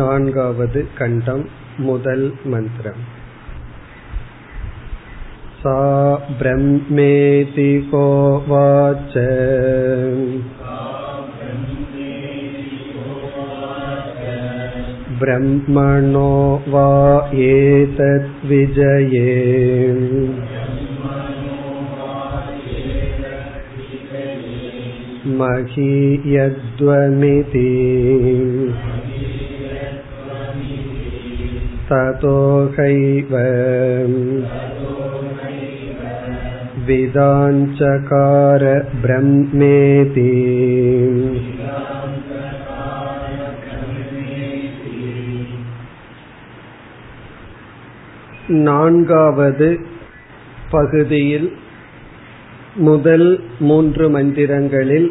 नान्गावद् कण्डम् मुदल् मन्त्रम् सा ब्रह्मेति कोवाच ब्रह्मणो वा एतद्विजये महीयध्वमिति ततो हैव विदाञ्चकार ब्रह्मेति நான்காவது பகுதியில் முதல் மூன்று மந்திரங்களில்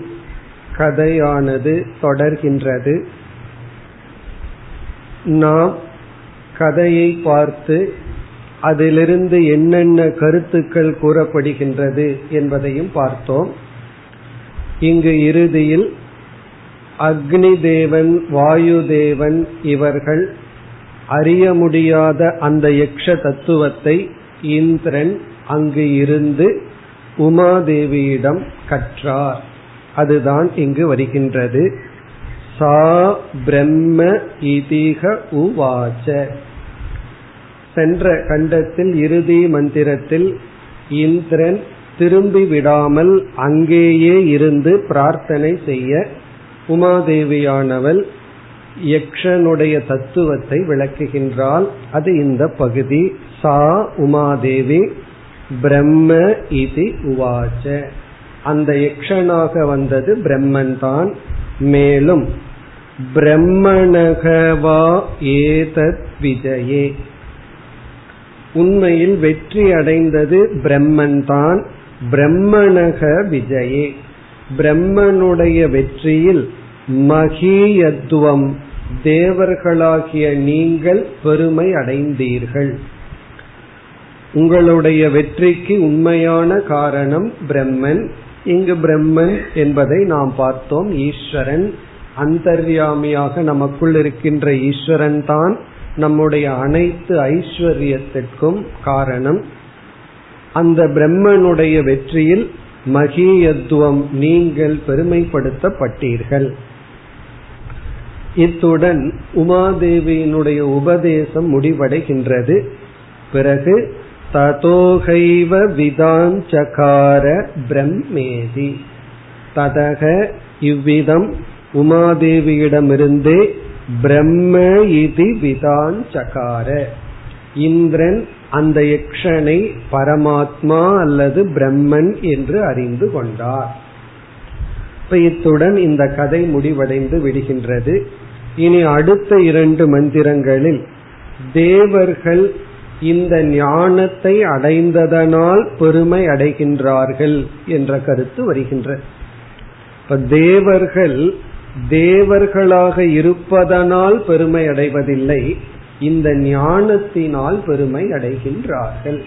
கதையானது தொடர்கின்றது நாம் கதையை பார்த்து அதிலிருந்து என்னென்ன கருத்துக்கள் கூறப்படுகின்றது என்பதையும் பார்த்தோம். இங்கு இறுதியில் அக்னி தேவன் வாயு தேவன் இவர்கள் அறிய முடியாத அந்த யக்ஷ தத்துவத்தை இந்திரன் அங்கு இருந்து உமாதேவியிடம் கற்றார். அதுதான் இங்கு வருகின்றது. சா பிரம்ம இதிக உவாச்ச. சென்ற கண்டத்தில் இறுதி மந்திரத்தில் இந்திரன் திரும்பி விடாமல் அங்கேயே இருந்து பிரார்த்தனை செய்ய உமாதேவியானவள் யக்ஷனுடைய தத்துவத்தை விளக்குகின்றாள். அது இந்த பகுதி. சா உமாதேவி பிரம்ம இதி உவாச்ச. அந்த யக்ஷனாக வந்தது பிரம்மன் தான் மேலும் பிரம்மணகவா ஏதத் விஜயே. உண்மையில் வெற்றி அடைந்தது பிரம்மன் தான். பிரம்மணக விஜயே. பிரம்மனுடைய வெற்றியில் மகியத்துவம். தேவர்களாகிய நீங்கள் பெருமை அடைந்தீர்கள். உங்களுடைய வெற்றிக்கு உண்மையான காரணம் பிரம்மன். இங்கு பிரம்மன் என்பதை நாம் பார்த்தோம். ஈஸ்வரன். அந்தர்யாமியாக நமக்குள் இருக்கின்ற ஈஸ்வரன் தான். நம்முடைய அனைத்து ஐஸ்வர்யத்திற்கும் காரணம் அந்த பிரம்மனுடைய வெற்றியில் மகியத்துவம் நீங்கள் பெருமைப்படுத்தப்பட்டீர்கள். இத்துடன் உமாதேவியினுடைய உபதேசம் முடிவடைகின்றது. பிறகு ததோகைவ விதாஞ்சகார பிரம்மேதி. ததக இவ்விதம் உமாதேவியிடமிருந்தே பிரம்ம விதான் சகார. இந்திரன் அந்த யக்ஷனை பரமாத்மா அல்லது பிரம்மன் என்று அறிந்து கொண்டார். இப்ப இத்துடன் இந்த கதை முடிவடைந்து விடுகின்றது. இனி அடுத்த இரண்டு மந்திரங்களில் தேவர்கள் இந்த ஞானத்தை அடைந்ததனால் பெருமை அடைகின்றார்கள் என்ற கருத்து வருகின்ற. தேவர்கள் தேவர்களாக இருப்பதனால் பெருமை அடைவதில்லை இந்த ஞானத்தினால் பெருமை அடைகின்றார்கள்.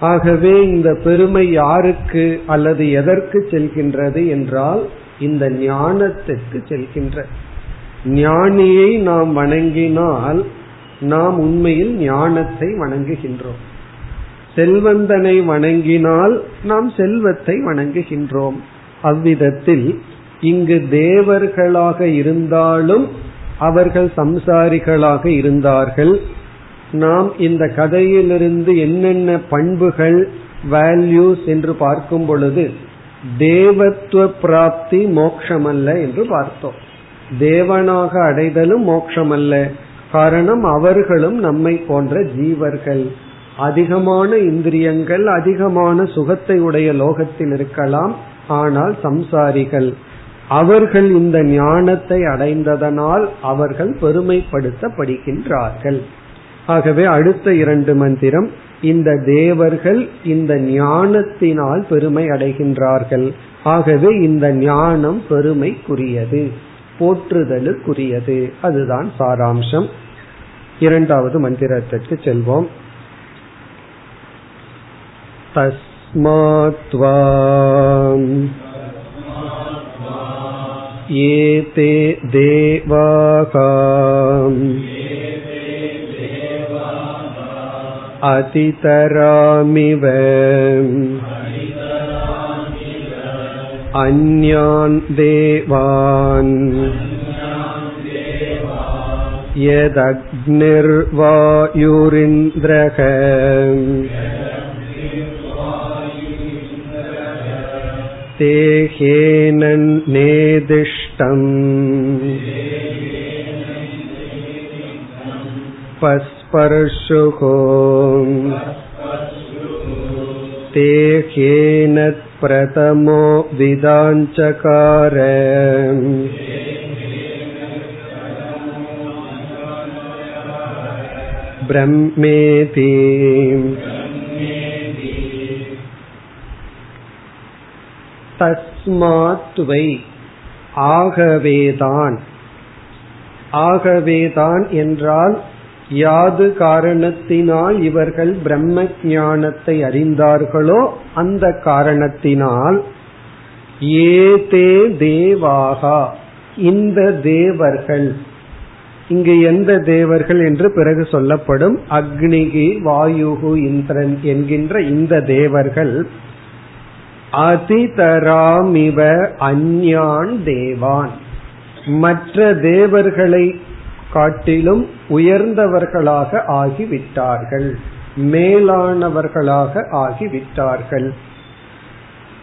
ஆகவே இந்த பெருமை யாருக்கு அல்லது எதற்கு செல்கின்றது என்றால் இந்த ஞானத்திற்கு செல்கின்ற. ஞானியை நாம் வணங்கினால் நாம் உண்மையில் ஞானத்தை வணங்குகின்றோம். செல்வந்தனை வணங்கினால் நாம் செல்வத்தை வணங்குகின்றோம். அவ்விதத்தில் இங்கு தேவர்களாக இருந்தாலும் அவர்கள் சம்சாரிகளாக இருந்தார்கள். நாம் இந்த கதையிலிருந்து என்னென்ன பண்புகள் வேல்யூஸ் என்று பார்க்கும் பொழுது தேவத்துவ பிராப்தி மோக்ஷமல்ல என்று பார்த்தோம். தேவனாக அடைதலும் மோக்ஷமல்ல காரணம் அவர்களும் நம்மை போன்ற ஜீவர்கள். அதிகமான இந்திரியங்கள் அதிகமான சுகத்தை உடைய லோகத்தில் இருக்கலாம் ஆனால் சம்சாரிகள். அவர்கள் இந்த ஞானத்தை அடைந்ததனால் அவர்கள் பெருமைப்படுத்தப்படுகின்றார்கள். ஆகவே அடுத்த இரண்டு மந்திரம் இந்த தேவர்கள் இந்த ஞானத்தினால் பெருமை அடைகின்றார்கள். ஆகவே இந்த ஞானம் பெருமைக்குரியது போற்றுதலுக்குரியது. அதுதான் சாராம்சம். இரண்டாவது மந்திரத்திற்கு செல்வோம். தஸ்மாத்வா एते देवाः अतितरामिव अन्यान् देवान् यदग्निर्वायुरिन्द्रः ते ह्येनन्नेदिष्टम् पस्पर्शुः ते ह्येन प्रथमो विदाञ्चकार ब्रह्मेति தஸ்மாத்வை. ஆகவேதான். ஆகவேதான் என்றால் யாது காரணத்தினால் இவர்கள் பிரம்ம ஞானத்தை அறிந்தார்களோ அந்த காரணத்தினால் ஏதே தேவாகா. இந்த தேவர்கள். இங்கு எந்த தேவர்கள் என்று பிறகு சொல்லப்படும் அக்னிகி வாயுகு இந்திரன் என்கின்ற இந்த தேவர்கள் அதிதராமிவ அந்யான் தேவான். மற்ற தேவர்களை காட்டிலும் உயர்ந்தவர்களாக ஆகிவிட்டார்கள். மேலானவர்களாக ஆகிவிட்டார்கள்.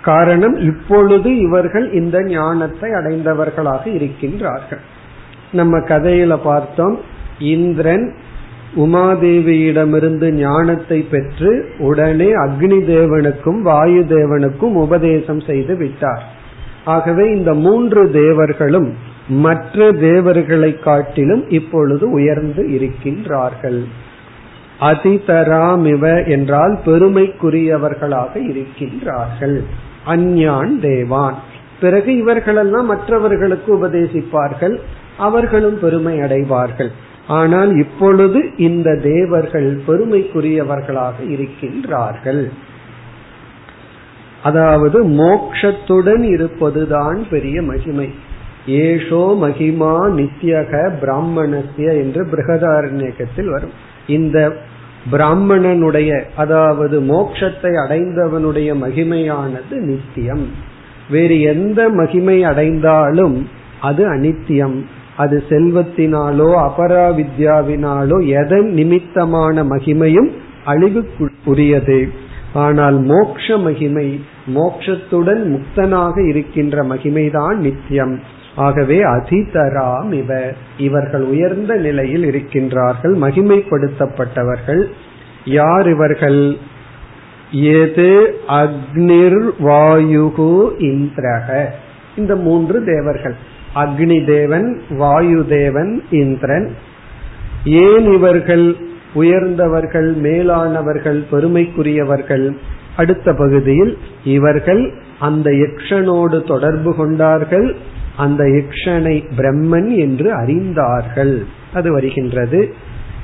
காரணம் இப்பொழுது இவர்கள் இந்த ஞானத்தை அடைந்தவர்களாக இருக்கின்றார்கள். நம்ம கதையில பார்த்தோம் இந்திரன் உமாதேவியிடமிருந்து ஞானத்தை பெற்று உடனே அக்னி தேவனுக்கும் வாயு தேவனுக்கும் உபதேசம் செய்து விட்டார். ஆகவே இந்த மூன்று தேவர்களும் மற்ற தேவர்களை காட்டிலும் இப்பொழுது உயர்ந்து இருக்கின்றார்கள். அதிதராமிவ என்றால் பெருமைக்குரியவர்களாக இருக்கின்றார்கள். அஞ்ஞான் தேவான். பிறகு இவர்களெல்லாம் மற்றவர்களுக்கு உபதேசிப்பார்கள் அவர்களும் பெருமை அடைவார்கள் ஆனால் இப்பொழுது இந்த தேவர்கள் பெருமைக்குரியவர்களாக இருக்கின்றார்கள். அதாவது மோக்ஷத்துடன் இருப்பதுதான் பெரிய மகிமை. ஏஷோ மகிமா நித்யக பிராமணசிய என்று பிரகதாரண்யக்கத்தில் வரும். இந்த பிராமணனுடைய அதாவது மோக்ஷத்தை அடைந்தவனுடைய மகிமையானது நித்தியம். வேறு எந்த மகிமை அடைந்தாலும் அது அனித்தியம். அது செல்வத்தினாலோ அபராவித்யாவினாலோ எதன் நிமித்தமான மகிமையும் அழிவுக்குரியது. ஆனால் மோக்ஷ மகிமை மோக்ஷத்துடன் முக்தனாக இருக்கின்ற மகிமைதான் நித்தியம். ஆகவே அதிதராம் இவ இவர்கள் உயர்ந்த நிலையில் இருக்கின்றார்கள் மகிமைப்படுத்தப்பட்டவர்கள். யார் இவர்கள்? எது அக்னிர் வாயுகு இந்திரக. இந்த மூன்று தேவர்கள். அக்னி தேவன் வாயு தேவன் இந்திரன். ஏன் இவர்கள் உயர்ந்தவர்கள் மேலானவர்கள் பெருமைக்குரியவர்கள்? அடுத்த பகுதியில் இவர்கள் அந்த யக்ஷனோடு தொடர்பு கொண்டார்கள். அந்த யக்ஷனை பிரம்மன் என்று அறிந்தார்கள். அது வருகின்றது.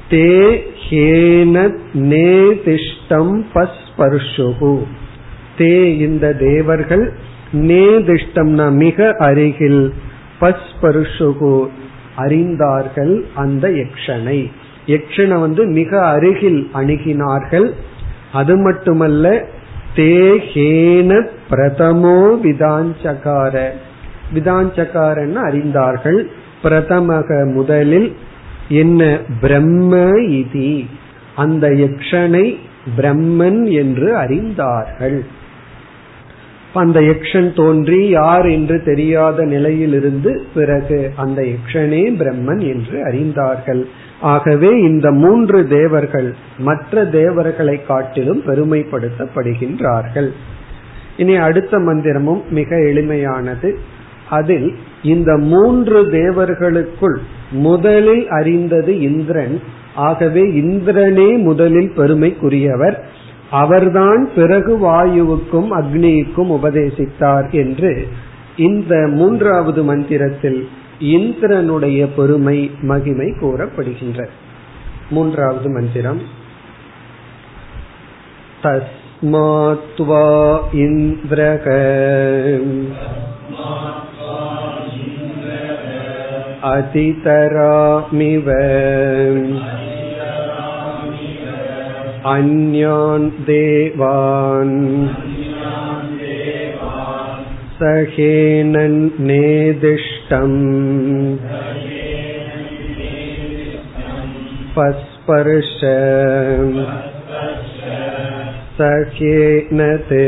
தே ஹேனத் நேதிஷ்டம் பஸ்பர்ஷுகு. தே இந்த தேவர்கள் நேதிஷ்டம்னா மிக அருகில். பஸ்பருஷுகு அறிந்தார்கள் அந்த யக்ஷனை. யக்ஷனை வந்து மிக அருகில் அணுகினார்கள். அது மட்டுமல்ல தேஹேன பிரதமோ விதாஞ்சகார. விதாஞ்சகாரன்னு அறிந்தார்கள். பிரதமக முதலில் என்ன பிரம்ம இதி. அந்த யக்ஷனை பிரம்மன் என்று அறிந்தார்கள். அந்த யக்ஷன் தோன்றி யார் என்று தெரியாத நிலையிலிருந்து பிறகு அந்த யக்ஷனே பிரம்மன் என்று அறிந்தார்கள். ஆகவே இந்த மூன்று தேவர்கள் மற்ற தேவர்களை காட்டிலும் பெருமைப்படுத்தப்படுகின்றார்கள். இனி அடுத்த மந்திரமும் மிக எளிமையானது. அதில் இந்த மூன்று தேவர்களுக்குள் முதலில் அறிந்தது இந்திரன். ஆகவே இந்திரனே முதலில் பெருமைக்குரியவர். அவர்தான் பிறகு வாயுவுக்கும் அக்னிக்கும் உபதேசித்தார் என்று இந்த மூன்றாவது மந்திரத்தில் இந்திரனுடைய பெருமை மகிமை கூறப்படுகின்ற மூன்றாவது மந்திரம். தஸ்மாத்வா இந்திரக. அதிதராமிவ. अन्यान् देवान् सहेनन्नेदिष्टम् पस्पर्श सखेन ते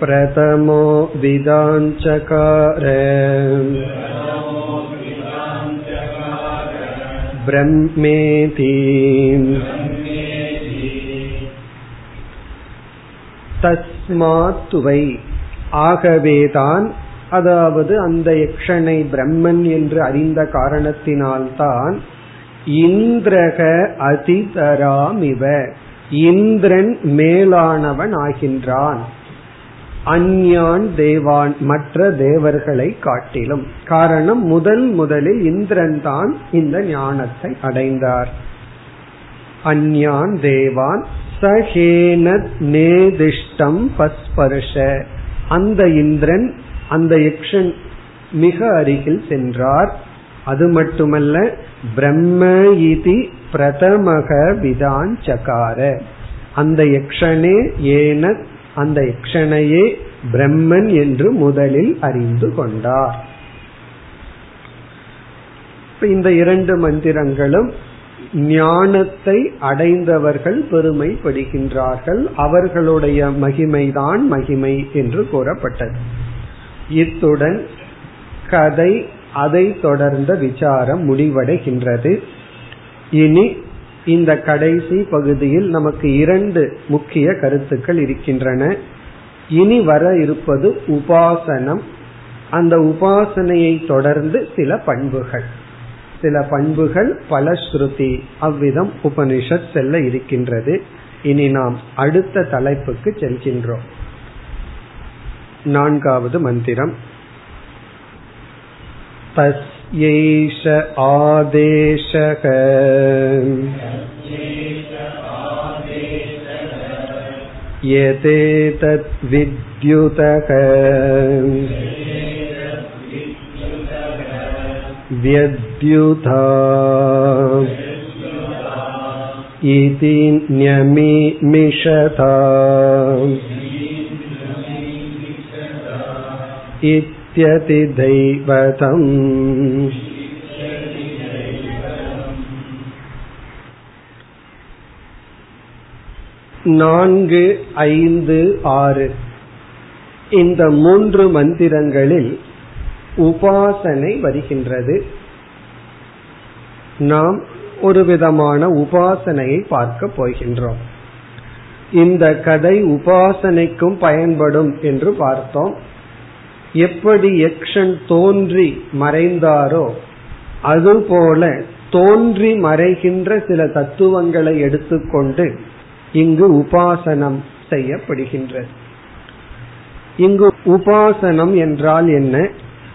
प्रथमो विदाञ्चकार பிரம்மேதி தஸ்மாத்துவை ஆகவேதான் அதாவது அந்த யக்ஷனை பிரம்மன் என்று அறிந்த காரணத்தினால்தான் இந்திரக அதிதராமிவ இந்திரன் மேலானவன் ஆகின்றான் அந்யான் தேவான் மற்ற தேவர்களை காட்டிலும். காரணம் முதல் முதலில் இந்திரன் தான் இந்த ஞானத்தை அடைந்தார். அந்யான் தேவான் சஹேன நேதிஷ்டம் பஸ்பர்ஷ. அந்த இந்திரன் அந்த யக்ஷன் மிக அருகில் சென்றார். அது மட்டுமல்ல பிரம்ம இதி பிரதமக விதான் சகார அந்த யக்ஷனே ஏன அந்த யக்ஷனையே பிரம்மன் என்று முதலில் அறிந்து கொண்டார். இந்த இரண்டு மந்திரங்களும் ஞானத்தை அடைந்தவர்கள் பெருமைப்படுகின்றார்கள். அவர்களுடைய மகிமைதான் மகிமை என்று கூறப்பட்டது. இத்துடன் கதை அதை தொடர்ந்த விசாரம் முடிவடைகின்றது. இனி இந்த கடைசி பகுதியில் நமக்கு இரண்டு முக்கிய கருத்துக்கள் இருக்கின்றன. இனி வர இருப்பது உபாசனம். அந்த உபாசனையை தொடர்ந்து சில பண்புகள். சில பண்புகள் பல ஸ்ருதி அவ்விதம் உபனிஷத் செல்ல இருக்கின்றது. இனி நாம் அடுத்த தலைப்புக்கு செல்கின்றோம். நான்காவது மந்திரம். तस्यैष आदेशः यतेतद्विद्युतः व्यद्युता। इति न्यमिमिषता। திஷ்யதி தெய்வதம் நான்கு ஐந்து ஆறு। இந்த மூன்று மந்திரங்களில் உபாசனை வருகின்றது। நாம் ஒரு விதமான உபாசனையை பார்க்க போகின்றோம். இந்த கதை உபாசனைக்கும் பயன்படும் என்று பார்த்தோம். எப்படி யக்ஷன் தோன்றி மறைந்தாரோ அதுபோல தோன்றி மறைகின்ற சில தத்துவங்களை எடுத்துக்கொண்டு இங்கு உபாசனம் செய்யப்படுகின்றது. இங்கு உபாசனம் என்றால் என்ன?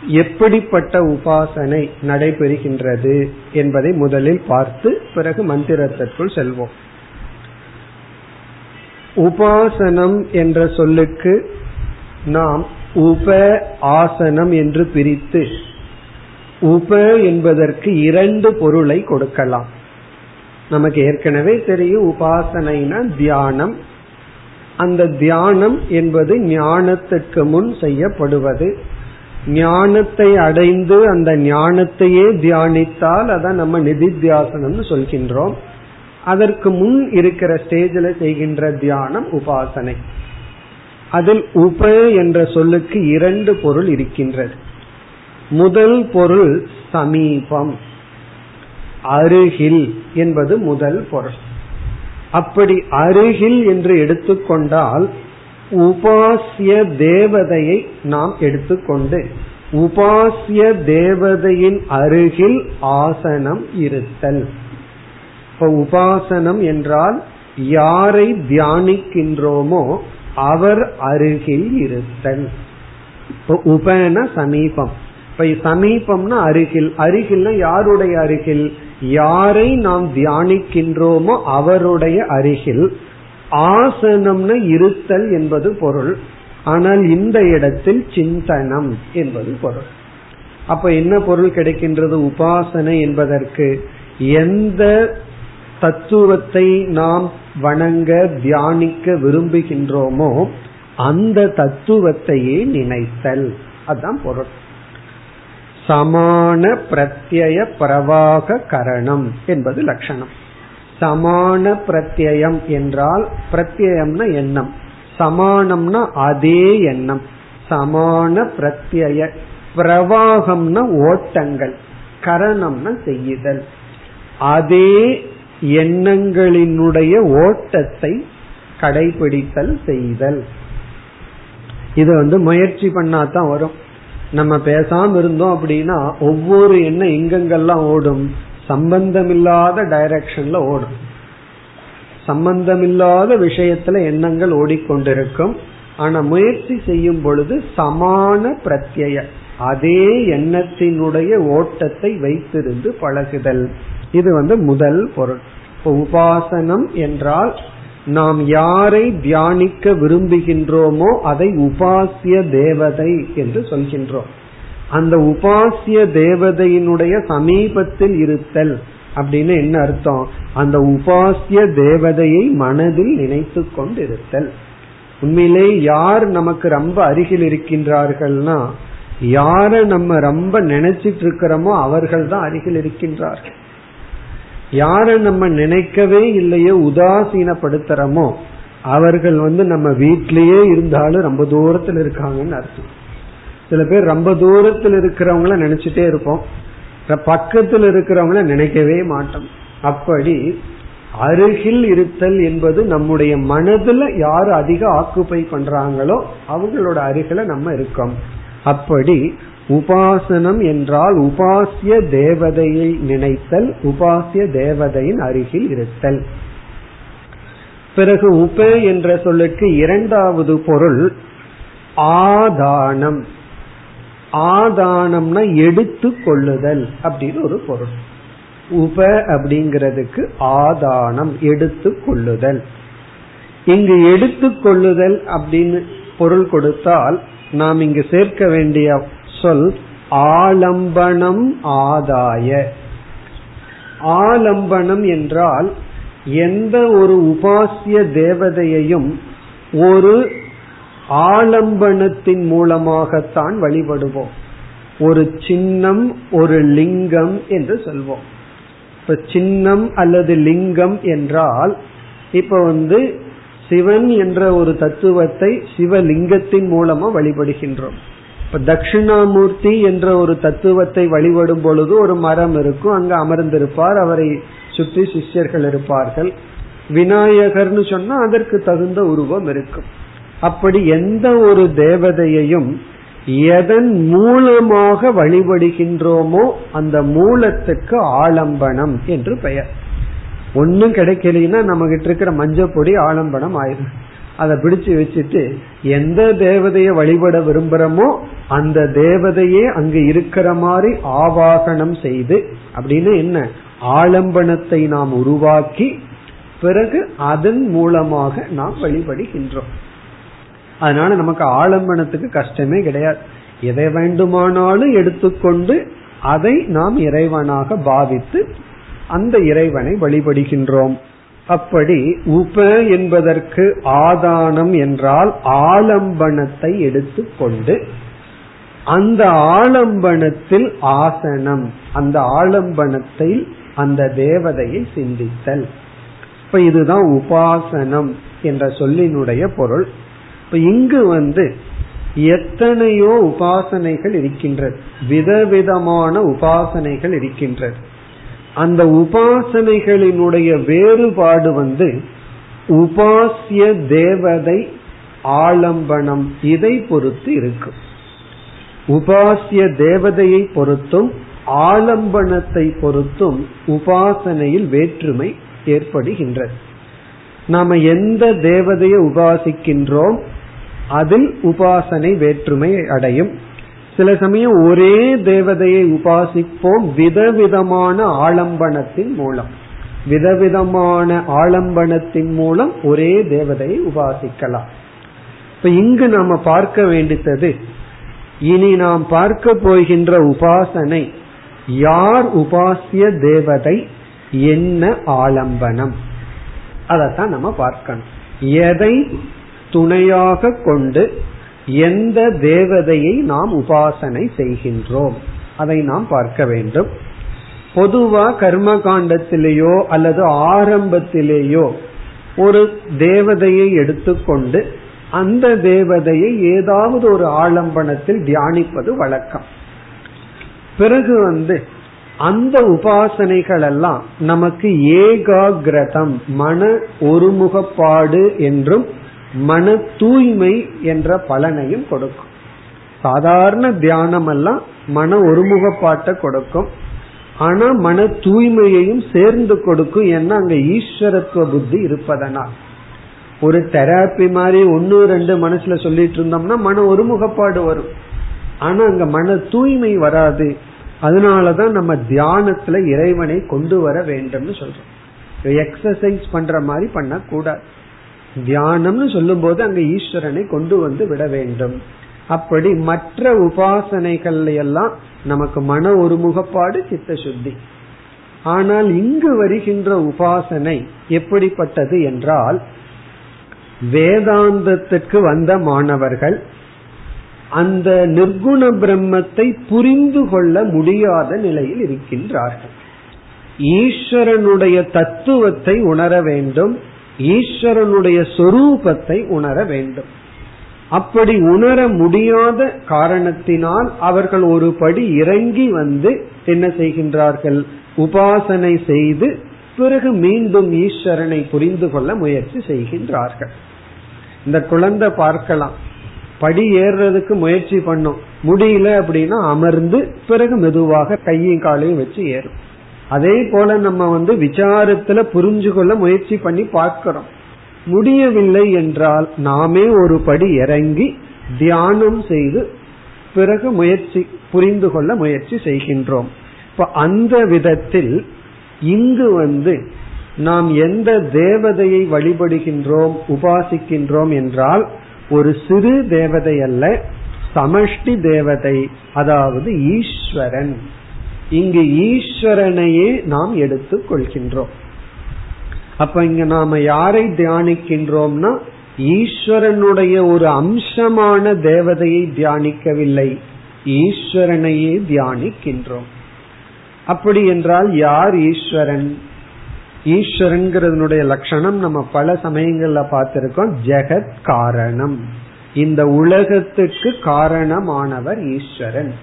எப்படிப்பட்ட உபாசனை நடைபெறுகின்றது என்பதை முதலில் பார்த்து பிறகு மந்திரத்திற்குள் செல்வோம். உபாசனம் என்ற சொல்லுக்கு நாம் உப ஆசனம் என்று பிரித்து உப என்பதற்கு இரண்டு பொருளை கொடுக்கலாம். நமக்கு ஏற்கனவே தெரியும் உபாசனைனா தியானம். அந்த தியானம் என்பது ஞானத்துக்கு முன் செய்யப்படுவது. ஞானத்தை அடைந்து அந்த ஞானத்தையே தியானித்தால் அதான் நம்ம நிதித்தியாசனம்னு சொல்கின்றோம். அதற்கு முன் இருக்கிற ஸ்டேஜில் செய்கின்ற தியானம் உபாசனை. அதில் உப என்ற சொல்லுக்கு இரண்டு பொருள் இருக்கின்றது. முதல் பொருள் சமீபம். அருகில் என்பது முதல் பொருள். அப்படி அருகில் என்று எடுத்துக்கொண்டால் உபாசிய தேவதையை நாம் எடுத்துக்கொண்டு உபாசிய தேவதையின் அருகில் ஆசனம் இருத்தல். இப்ப உபாசனம் என்றால் யாரை தியானிக்கின்றோமோ அவர் அருகில் இருத்தல். உபன சமீபம். இப்ப சமீபம்னா அருகில். அருகில்னா யாருடைய அருகில்? யாரை நாம் தியானிக்கின்றோமோ அவருடைய அருகில். ஆசனம்னு இருத்தல் என்பது பொருள். ஆனால் இந்த இடத்தில் சிந்தனம் என்பது பொருள். அப்ப என்ன பொருள் கிடைக்கின்றது? உபாசனை என்பதற்கு. எந்த தத்துவத்தை நாம் வணங்க தியானிக்க விரும்புகின்றோமோ அந்த தத்துவத்தையே நினைத்தல். அதுதான் பொருள். சமான பிரத்யய பிரவாக கரணம் என்பது லட்சணம். சமான பிரத்யம் என்றால் பிரத்யம்னா எண்ணம். சமானம்னா அதே எண்ணம். சமான பிரத்யய பிரவாகம்னா ஓட்டங்கள். கரணம்னா செய்யுதல். அதே எண்ணங்களினுடைய ஓட்டத்தை கடைபிடித்தல் செய்தல். இது வந்து முயற்சி பண்ணாதான் வரும். நம்ம பேசாம இருந்தோம் அப்படின்னா ஒவ்வொரு எண்ணம் எங்கெங்கெல்லாம் ஓடும். சம்பந்தமில்லாத டைரக்ஷன்ல ஓடும். சம்பந்தமில்லாத விஷயத்துல எண்ணங்கள் ஓடிக்கொண்டிருக்கும். ஆனா முயற்சி செய்யும் பொழுது சமான பிரத்ய அதே எண்ணத்தினுடைய ஓட்டத்தை வைத்திருந்து பழகுதல். இது வந்து முதல் பொருள். இப்போ உபாசனம் என்றால் நாம் யாரை தியானிக்க விரும்புகின்றோமோ அதை உபாசிய தேவதை என்று சொல்கின்றோம். அந்த உபாசிய தேவதையினுடைய சமீபத்தில் இருத்தல் அப்படின்னு என்ன அர்த்தம்? அந்த உபாசிய தேவதையை மனதில் நினைத்து கொண்டிருத்தல். உண்மையிலே யார் நமக்கு ரொம்ப அருகில் இருக்கின்றார்கள்னா யார நம்ம ரொம்ப நினைச்சிட்டு இருக்கிறோமோ அவர்கள் தான் அருகில் இருக்கின்றார்கள். யார நம்ம நினைக்கவே இல்லையோ உதாசீனப்படுத்துறோமோ அவர்கள் வந்து நம்ம வீட்டிலேயே இருந்தாலும் ரொம்ப தூரத்தில் இருக்காங்கன்னு அர்த்தம். சில பேர் ரொம்ப தூரத்தில் இருக்கிறவங்கள நினைச்சிட்டே இருப்போம். பக்கத்தில் இருக்கிறவங்கள நினைக்கவே மாட்டோம். அப்படி அருகில் இருத்தல் என்பது நம்முடைய மனதுல யார் அதிக ஆக்குப்பை பண்றாங்களோ அவங்களோட அருகில நம்ம இருக்கோம். அப்படி உபாசனம் என்றால் உபாசிய தேவதையை நினைத்தல் உபாசிய தேவதையின் அருகில் இருத்தல். பிறகு உப என்ற சொல்லுக்கு இரண்டாவது பொருள் ஆதானம். ஆதானம்னா எடுத்து கொள்ளுதல் அப்படின்னு ஒரு பொருள். உப அப்படிங்கிறதுக்கு ஆதானம் எடுத்து கொள்ளுதல். இங்கு எடுத்து கொள்ளுதல் அப்படின்னு பொருள் கொடுத்தால் நாம் இங்கு சேர்க்க வேண்டிய சொல் ஆலம்பனம் ஆதாய. ஆலம்பனம் என்றால் எந்த ஒரு உபாசிய தேவதையையும் ஒரு ஆலம்பனத்தின் மூலமாகத்தான் வழிபடுவோம். ஒரு சின்னம் ஒரு லிங்கம் என்று சொல்வோம். இப்ப சின்னம் அல்லது லிங்கம் என்றால் இப்ப வந்து சிவன் என்ற ஒரு தத்துவத்தை சிவலிங்கத்தின் மூலமா வழிபடுகின்றோம். இப்ப தட்சிணாமூர்த்தி என்ற ஒரு தத்துவத்தை வழிபடும் பொழுது ஒரு மரம் இருக்கும் அங்க அமர்ந்திருப்பார் அவரை சுற்றி சிஷ்யர்கள் இருப்பார்கள். விநாயகர்னு சொன்னா அதற்கு தகுந்த உருவம் இருக்கும். அப்படி எந்த ஒரு தேவதையையும் எதன் மூலமாக வழிபடுகின்றோமோ அந்த மூலத்துக்கு ஆலம்பனம் என்று பெயர். ஒன்னும் கிடைக்கலன்னா நம்ம கிட்ட இருக்கிற மஞ்சள் பொடி ஆலம்பனம் ஆயிரும். அதை பிடிச்சு வச்சுட்டு எந்த தேவதையை வழிபட விரும்புறோமோ அந்த தேவதையே அங்கு இருக்கிற மாதிரி ஆவாகனம் செய்து அப்படின்னு என்ன? ஆலம்பனத்தை நாம் உருவாக்கி பிறகு அதன் மூலமாக நாம் வழிபடுகின்றோம். அதனால நமக்கு ஆலம்பனத்துக்கு கஷ்டமே கிடையாது. எதை வேண்டுமானாலும் எடுத்துக்கொண்டு அதை நாம் இறைவனாக பாவித்து அந்த இறைவனை வழிபடுகின்றோம். அப்படி உப என்பதற்கு ஆதானம் என்றால் ஆலம்பனத்தை எடுத்துக்கொண்டு அந்த ஆலம்பனத்தில் ஆசனம் அந்த ஆலம்பனத்தில் அந்த தேவதையை சிந்தித்தல். இப்ப இதுதான் உபாசனம் என்ற சொல்லினுடைய பொருள். இப்ப இங்கு வந்து எத்தனையோ உபாசனைகள் இருக்கின்றது விதவிதமான உபாசனைகள் இருக்கின்றது. அந்த உபாசனைகளினுடைய வேறுபாடு வந்து உபாசிய தேவதை ஆலம்பனம் இதை பொறுத்து இருக்கும். உபாசிய தேவதையை பொறுத்தும் ஆலம்பனத்தை பொறுத்தும் உபாசனையில் வேற்றுமை ஏற்படுகின்றது. நாம எந்த தேவதையை உபாசிக்கின்றோம் அதில் உபாசனை வேற்றுமை அடையும். சில சமயம் ஒரே தேவதையை உபாசிப்போம் விதவிதமான ஆலம்பனத்தின் மூலம். விதவிதமான ஆலம்பனத்தின் மூலம் ஒரே தேவதையை உபாசிக்கலாம். இப்ப இங்கு நாம பார்க்க வேண்டித்தது இனி நாம் பார்க்க போகின்ற உபாசனை யார் உபாசிய தேவதை என்ன ஆலம்பனம்? அதத்தான் நம்ம பார்க்கணும். எதை துணையாக கொண்டு எந்த தேவதையை நாம் உபாசனை செய்கின்றோம்? அதை நாம் பார்க்க வேண்டும். பொதுவா கர்ம காண்டத்திலேயோ அல்லது ஆரம்பத்திலேயோ ஒரு தேவதையை எடுத்துக்கொண்டு அந்த தேவதையை ஏதாவது ஒரு ஆலம்பனத்தில் தியானிப்பது வழக்கம். பிறகு வந்து அந்த உபாசனைகள் எல்லாம் நமக்கு ஏகாகிரதம் மன ஒருமுகப்பாடு என்றும் மன தூய்மை என்ற பலனையும் கொடுக்கும். சாதாரண தியானம் எல்லாம் மன ஒருமுகப்பாட்டை கொடுக்கும். ஆனா மன தூய்மையையும் சேர்ந்து கொடுக்கும் ஏன்னா அங்க ஈஸ்வரத்துவ புத்தி இருப்பதனால். ஒரு தெராப்பி மாதிரி ஒன்னு ரெண்டு மனசுல சொல்லிட்டு இருந்தோம்னா மன ஒருமுகப்பாடு வரும். ஆனா அங்க மன தூய்மை வராது. அதனாலதான் நம்ம தியானத்துல இறைவனை கொண்டு வர வேண்டும்னு சொல்றோம். எக்ஸசைஸ் பண்ற மாதிரி பண்ணக்கூடாது. தியானம்னு சொல்லும் போது அங்க ஈஸ்வரனை கொண்டு வந்து விட வேண்டும். அப்படி மற்ற உபாசனைகள் எல்லாம் நமக்கு மன ஒருமுகப்பாடு சித்த சுத்தி. ஆனால் இங்கு வருகின்ற உபாசனை எப்படிப்பட்டது என்றால் வேதாந்தத்துக்கு வந்த மாணவர்கள் அந்த நிர்குண பிரம்மத்தை புரிந்து கொள்ள முடியாத நிலையில் இருக்கின்றார்கள். ஈஸ்வரனுடைய தத்துவத்தை உணர வேண்டும். ஈஸ்வரனுடைய சொரூபத்தை உணர வேண்டும். அப்படி உணர முடியாத காரணத்தினால் அவர்கள் ஒரு படி இறங்கி வந்து என்ன செய்கின்றார்கள்? உபாசனை செய்து பிறகு மீண்டும் ஈஸ்வரனை புரிந்து கொள்ள முயற்சி செய்கின்றார்கள். இந்த குழந்தை பார்க்கலாம். படி ஏறுறதுக்கு முயற்சி பண்ணும். முடியல அப்படின்னா அமர்ந்து பிறகு மெதுவாக கையும் காலையும் வச்சு ஏறும். அதே போல நம்ம வந்து விசாரத்துல புரிஞ்சு கொள்ள முயற்சி பண்ணி பார்க்கிறோம். முடியவில்லை என்றால் நாமே ஒரு படி இறங்கி தியானம் செய்து பிறகு முயற்சி புரிந்து கொள்ள முயற்சி செய்கின்றோம். இப்ப அந்த விதத்தில் இங்கு வந்து நாம் எந்த தேவதையை வழிபடுகின்றோம் உபாசிக்கின்றோம் என்றால் ஒரு சிறு தேவதை அல்ல சமஷ்டி தேவதை அதாவது ஈஸ்வரன். இங்கு ஈஸ்வரனையே நாம் எடுத்துக் கொள்கின்றோம் அப்ப இங்க நாம யாரை தியானிக்கின்றோம்னா ஈஸ்வரனுடைய ஒரு அம்சமான தேவதையை தியானிக்கவில்லை. ஈஸ்வரனையே தியானிக்கின்றோம். அப்படி என்றால் யார் ஈஸ்வரன்? ஈஸ்வரன்கிறதுனுடைய லட்சணம் நம்ம பல சமயங்கள்ல பார்த்திருக்கோம். ஜெகத் காரணம். இந்த உலகத்துக்கு காரணமானவர் ஈஸ்வரன்.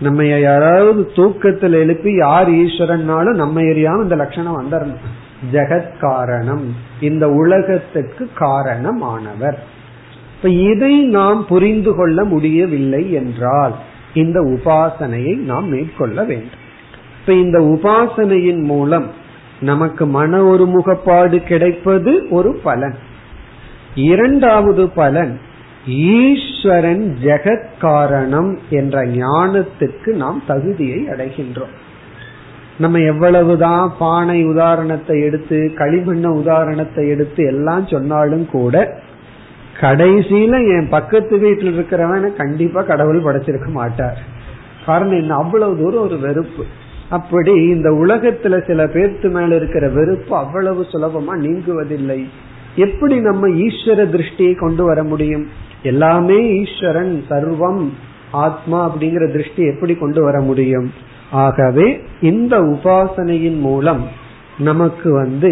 நம்ம யாராவது தூக்கத்தில் எழுப்பி யார் ஈஸ்வரன்னாலும் நம்ம எரியாம இந்த லட்சணம் வந்துடணும் ஜெகத் காரணம். இந்த உலகத்துக்கு காரணமானவர். இப்ப இதை நாம் புரிந்து கொள்ள முடியவில்லை என்றால் இந்த உபாசனையை நாம் மேற்கொள்ள வேண்டும். இப்ப இந்த உபாசனையின் மூலம் நமக்கு மன ஒருமுகப்பாடு கிடைப்பது ஒரு பலன். இரண்டாவது பலன் ஈஸ்வரன் ஜெகத் காரணம் என்ற ஞானத்துக்கு நாம் தகுதியை அடைகின்றோம். நம்ம எவ்வளவுதான் பானை உதாரணத்தை எடுத்து களிமண்ண உதாரணத்தை எடுத்து எல்லாம் சொன்னாலும் கூட கடைசியில என் பக்கத்து வீட்டில் இருக்கிறவன கண்டிப்பா கடவுள் படைச்சிருக்க மாட்டார். காரணம் என்ன? அவ்வளவு தூரம் ஒரு வெறுப்பு. அப்படி இந்த உலகத்துல சில பேர்த்து மேல இருக்கிற வெறுப்பு அவ்வளவு சுலபமா நீங்குவதில்லை. எப்படி நம்ம ஈஸ்வர திருஷ்டியை கொண்டு வர முடியும்? எல்லாமே ஈஸ்வரன் சர்வம் ஆத்மா அப்படிங்கிற திருஷ்டி எப்படி கொண்டு வர முடியும்? ஆகவே இந்த உபாசனையின் மூலம் நமக்கு வந்து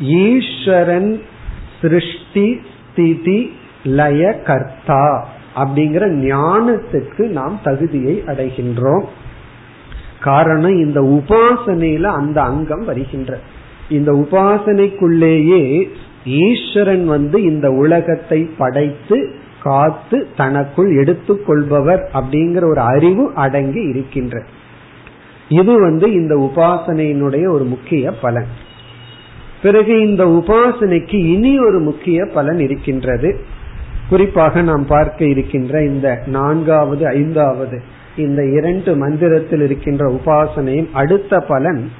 ஈஸ்வரன் சிருஷ்டி ஸ்திதி லய கர்த்தா அப்படிங்கிற ஞானத்துக்கு நாம் தகுதியை அடைகின்றோம். காரணம் இந்த உபாசனையில அந்த அங்கம் வருகின்ற. இந்த உபாசனைக்குள்ளேயே ஈஸ்வரன் வந்து இந்த உலகத்தை படைத்து காத்து தனக்குள் எடுத்துக்கொள்பவர் அப்படிங்கிற ஒரு அறிவு அடங்கி இருக்கின்ற. இது வந்து இந்த உபாசனையினுடைய ஒரு முக்கிய பலன். பிறகு இந்த உபாசனைக்கு இனி ஒரு முக்கிய பலன் இருக்கின்றது. குறிப்பாக நாம் பார்க்க இருக்கின்ற இந்த நான்காவது ஐந்தாவது இந்த இரண்டு மந்திரத்தில் இருக்கின்ற உபாசனையின் அடுத்த பலன்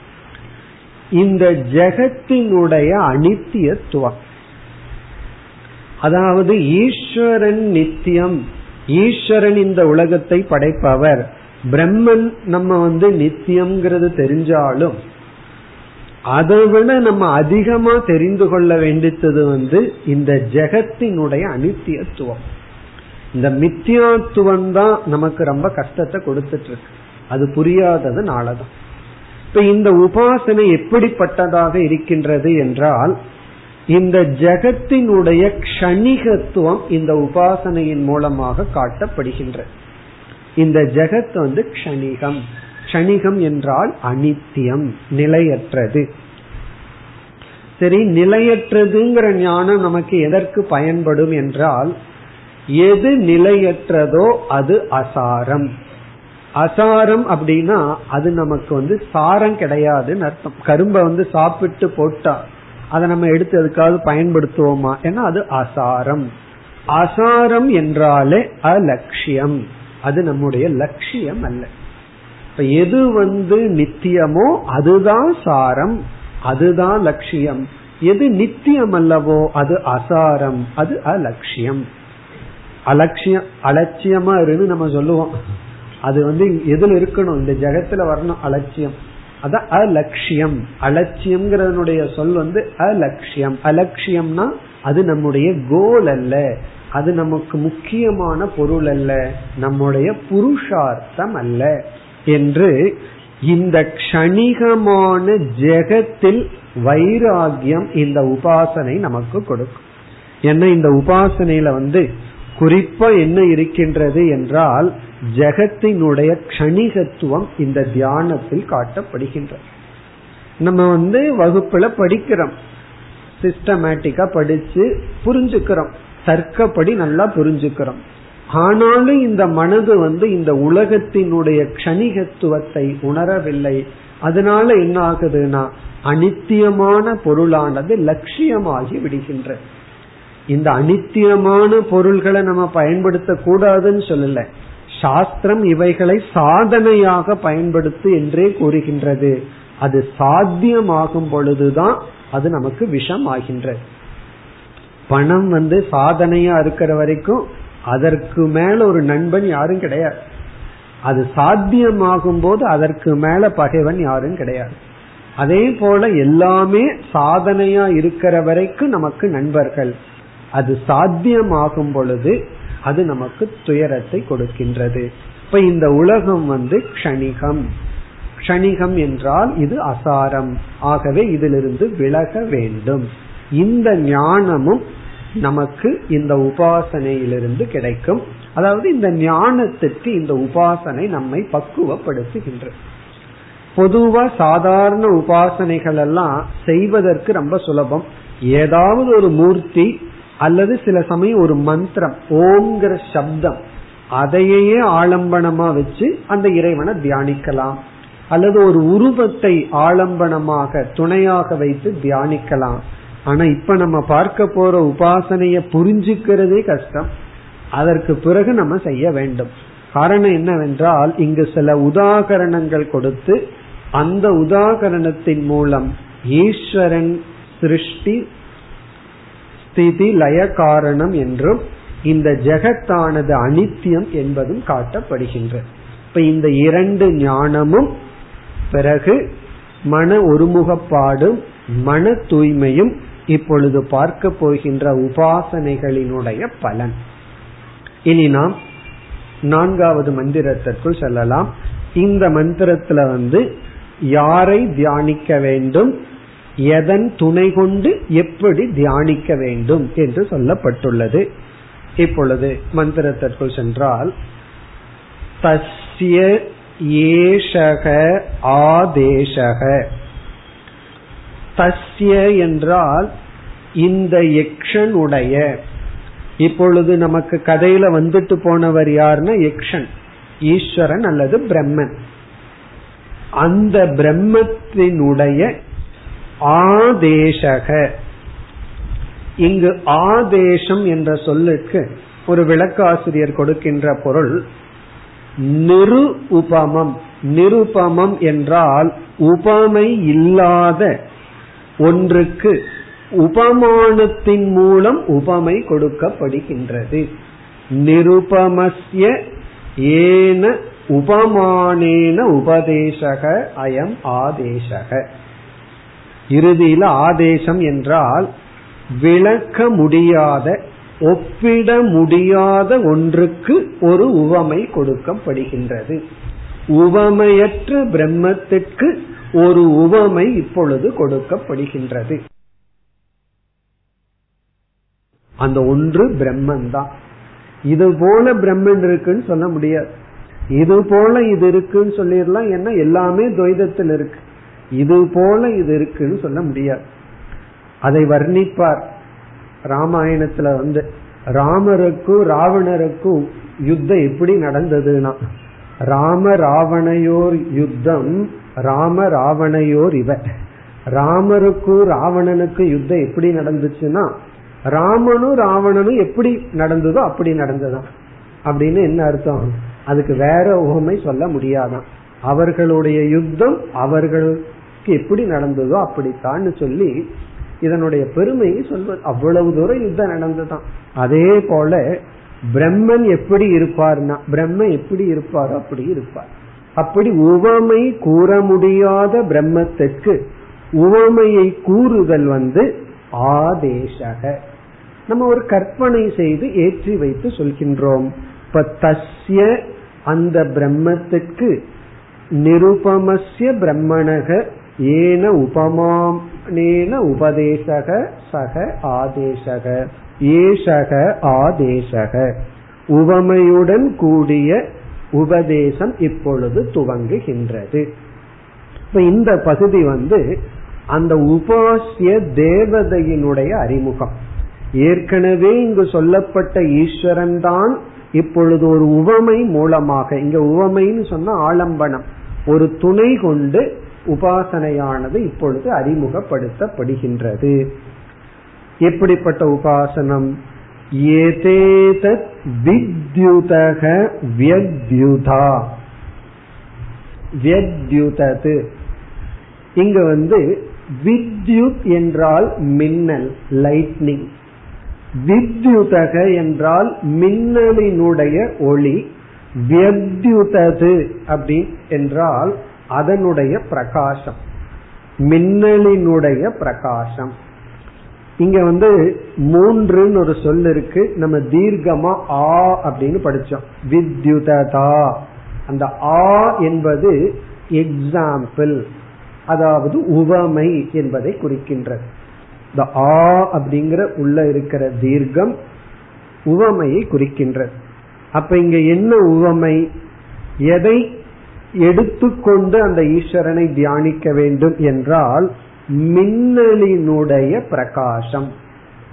இந்த ஜெகத்தினுடைய அனித்தியத்துவம். அதாவது ஈஸ்வரன் நித்தியம். ஈஸ்வரன் இந்த உலகத்தை படைப்பவர். பிரம்மன் நம்ம வந்து நித்தியம்ங்கிறது தெரிஞ்சாலும் அதை விட நம்ம அதிகமா தெரிந்து கொள்ள வேண்டியது வந்து இந்த ஜெகத்தினுடைய அனித்தியத்துவம். இந்த மித்தியாத்துவம் தான் நமக்கு ரொம்ப கஷ்டத்தை கொடுத்துட்டு இருக்கு அது புரியாததுனாலதான். இப்ப இந்த உபாசனை எப்படிப்பட்டதாக இருக்கின்றது என்றால் இந்த ஜெகத்தினுடைய க்ஷணிகத்துவம் இந்த உபாசனையின் மூலமாக காட்டப்படுகின்றது இந்த ஜெகத் வந்து க்ஷணிகம். க்ஷணிகம் என்றால் அனித்தியம் நிலையற்றது. சரி நிலையற்றதுங்கிற ஞானம் நமக்கு எதற்கு பயன்படும் என்றால் எது நிலையற்றதோ அது அசாரம். அசாரம் அப்படின்னா அது நமக்கு வந்து சாரம் கிடையாதுன்னு அர்த்தம். கரும்பை வந்து சாப்பிட்டு போட்டா அதை நம்ம எடுத்து எதுக்காவது பயன்படுத்துவோமா? ஏன்னா அது அசாரம் அசாரம் என்றாலே அலட்சியம். அது நம்முடைய லட்சியம் அல்ல. இப்ப எது வந்து நித்தியமோ அதுதான் சாரம். அதுதான் லட்சியம். எது நித்தியம் அல்லவோ அது அசாரம் அது அலட்சியம். அலட்சியம் அலட்சியமா இருந்து நம்ம சொல்லுவோம். அது வந்து எதுல இருக்கணும்? இந்த ஜெகத்துல வரணும் அலட்சியம். அதான் அலட்சியம். அலட்சியம்ங்கிறதனுடைய சொல் வந்து அலட்சியம். அலட்சியம்னா அது நம்முடைய கோல் அல்ல. அது நமக்கு முக்கியமான பொருள் அல்ல. நம்முடைய புருஷார்த்தம் அல்ல. என்று இந்த கணிகமான ஜெகத்தில் வைராகியம் இந்த உபாசனை நமக்கு கொடுக்கும். என்ன இந்த உபாசனையில வந்து குறிப்பா என்ன இருக்கின்றது என்றால் ஜெகத்தினுடைய க்ஷணிகத்துவம் இந்த தியானத்தில் காட்டப்படுகின்றது. நம்ம வந்து வகுப்புல படிக்கிறோம். சிஸ்டமேட்டிக்கா படிச்சு புரிஞ்சுக்கிறோம். தர்க்கப்படி நல்லா புரிஞ்சுக்கிறோம். ஆனாலும் இந்த மனது வந்து இந்த உலகத்தினுடைய க்ஷணிகத்துவத்தை உணரவில்லை. அதனால என்ன ஆகுதுன்னா அனித்தியமான பொருளானது லட்சியமாகி விடுகின்றது. இந்த அனித்தியமான பொருள்களை நம்ம பயன்படுத்த கூடாதுன்னு சொல்லல. சாஸ்திரம் இவைகளை சாதனையாக பயன்படுத்து என்றே கூறுகின்றது. அது சாத்தியமாகும் பொழுதுதான் அது நமக்கு விஷம் ஆகின்றது பணம் வந்து சாதனையா இருக்கிற வரைக்கும் அதற்கு மேல ஒரு நண்பன் யாரும் கிடையாது. அது சாத்தியமாகும் போது அதற்கு மேல பகைவன் யாரும் கிடையாது. அதே போல எல்லாமே சாதனையா இருக்கிற வரைக்கும் நமக்கு நண்பர்கள். அது சாத்தியமாகும் பொழுது அது நமக்கு துயரத்தை கொடுக்கின்றது. இப்ப இந்த உலகம் வந்து க்ஷணிகம். க்ஷணிகம் என்றால் இது அசாரம். ஆகவே இதிலிருந்து விலக வேண்டும். இந்த ஞானமும் நமக்கு இந்த உபாசனையிலிருந்து கிடைக்கும். அதாவது இந்த ஞானத்திற்கு இந்த உபாசனை நம்மை பக்குவப்படுத்துகின்றது பொதுவா சாதாரண உபாசனைகள் எல்லாம் செய்வதற்கு ரொம்ப சுலபம். ஏதாவது ஒரு மூர்த்தி அல்லது சில சமயம் ஒரு மந்திரம் ஓங்கிற சப்தம் அதையே ஆலம்பனமா வச்சு அந்த இறைவனை தியானிக்கலாம். அல்லது ஒரு உருவத்தை ஆலம்பனமாக துணையாக வைத்து தியானிக்கலாம். ஆனா இப்ப நம்ம பார்க்க போற உபாசனைய புரிஞ்சுக்கிறதே கஷ்டம். அதற்கு பிறகு நம்ம செய்ய வேண்டும். காரணம் என்னவென்றால் இங்கு சில உதாகரணங்கள் கொடுத்து அந்த உதாகரணத்தின் மூலம் ஈஸ்வரன் சிருஷ்டி ஸ்திதி லய காரணம் என்றும் இந்த ஜெகத்தானது அனித்தியம் என்பதும் காட்டப்படுகின்றது இப்ப இந்த இரண்டு ஞானமும் பிறகு மன ஒருமுகப்பாடும் மன தூய்மையும் இப்பொழுது பார்க்க போகின்ற உபாசனைகளினுடைய பலன். இனி நாம் நான்காவது மந்திரத்திற்குள் செல்லலாம். இந்த மந்திரத்துல வந்து யாரை தியானிக்க வேண்டும் எதன் துணை கொண்டு எப்படி தியானிக்க வேண்டும் என்று சொல்லப்பட்டுள்ளது. இப்பொழுது மந்திரத்திற்குள் சென்றால் தஸ்ய ஏஷக ஆதேசக தஸ்ய என்றால் இந்த யக்ஷன் உடைய. இப்பொழுது நமக்கு கதையில வந்துட்டு போனவர் யாருன்னா யக்ஷன் ஈஸ்வரன் அல்லது பிரம்மன். அந்த பிரம்மத்தினுடைய ஆதேசக. இங்கு ஆதேசம் என்ற சொல்லுக்கு ஒரு விளக்காசிரியர் கொடுக்கின்ற பொருள் நிரு உபமம். நிருபமம் என்றால் உபமை இல்லாத ஒன்றுக்கு உபமானத்தின் மூலம் உபமை கொடுக்கப்படுகின்றது. நிருபமஸ்ய ஏன உபமானேன உபதேசக அயம் ஆதேசக. இறுதியில ஆதேசம் என்றால் விளக்க முடியாத ஒப்பிட முடியாத ஒன்றுக்கு ஒரு உவமை கொடுக்கப்படுகின்றது. உவமையற்ற பிரம்மத்திற்கு ஒரு உவமை இப்பொழுது கொடுக்கப்படுகின்றது. அந்த ஒன்று பிரம்மன் தான் இது போல பிரம்மன் இருக்குன்னு சொல்ல முடியாது. இது போல இது இருக்குன்னு சொல்லிடலாம் ஏன்னா எல்லாமே துவைதத்தில் இருக்கு. இது போல இது இருக்குன்னு சொல்ல முடியாது. அதை வர்ணிப்பார். ராமாயணத்துல வந்து ராமருக்கும் ராவணருக்கும் யுத்தம் எப்படி நடந்ததுன்னா ராம ராவணையோர் யுத்தம் ராம ராவணையோர் இவ. ராமருக்கும் ராவணனுக்கும் யுத்தம் எப்படி நடந்துச்சுன்னா ராமனும் ராவணனும் எப்படி நடந்ததோ அப்படி நடந்ததான் அப்படின்னு என்ன அர்த்தம்? அதுக்கு வேற உகமை சொல்ல முடியாதான். அவர்களுடைய யுத்தம் அவர்கள் எப்படி நடந்ததோ அப்படித்தான்னு சொல்லி இதனுடைய பெருமையை சொல்வது. அவ்வளவு தூரம் யுத்தம் நடந்ததுதான். அதே போல பிரம்மன் எப்படி இருப்பார்னா பிரம்ம எப்படி இருப்பார்? அப்படி இருப்பார். அப்படி உவமை கூற முடியாத பிரம்மத்திற்கு உவமையை கூறுதல் வந்து ஆதேசக. நம்ம ஒரு கற்பனை செய்து ஏற்றி வைத்து சொல்கின்றோம். இப்ப தஸ்ய அந்த பிரம்மத்துக்கு நிருபமஸ்ய பிரம்மணக ஏன உபமானேன உபதேசக சக ஆதேசக ஏசக ஆதேசக. உவமையுடன் கூடிய உபதேசம் இப்பொழுது துவங்குகின்றது. இப்ப இந்த பகுதி வந்து அந்த உபாசிய தேவதையினுடைய அறிமுகம். ஏற்கனவே இங்கு சொல்லப்பட்ட ஈஸ்வரன் தான் இப்பொழுது ஒரு உவமை மூலமாக இங்க உவமைன்னு சொன்ன ஆலம்பனம். ஒரு துணை கொண்டு உபாசனையானது இப்பொழுது அறிமுகப்படுத்தப்படுகின்றது. எப்படிப்பட்ட உபாசனம்? ஏதேதத் வித்யுதக வியத்யுதா. வியத்யுதது. இங்க வந்து வித்யுத் என்றால் மின்னல் லைட்னிங் வித்யுதக என்றால் மின்னலினுடைய ஒளி. வியத்யுதது அப்படி என்றால் அதனுடைய பிரகாசம். மின்னலினுடைய பிரகாசம். இங்க வந்து மூன்றுன்னு ஒரு சொல் இருக்கு. நம்ம தீர்க்கமா ஆ அப்படின்னு படிச்சோம். வித்யுததா. அந்த ஆ என்பது எக்ஸாம்பிள் அதாவது உவமை என்பதை குறிக்கின்றது. இந்த ஆ அப்படிங்கிற உள்ள இருக்கிற தீர்க்கம் உவமையை குறிக்கின்றது. அப்ப இங்க என்ன உவமை? எதை எடுத்துக்கொண்டு அந்த ஈஸ்வரனை தியானிக்க வேண்டும் என்றால் மின்னலினுடைய பிரகாசம்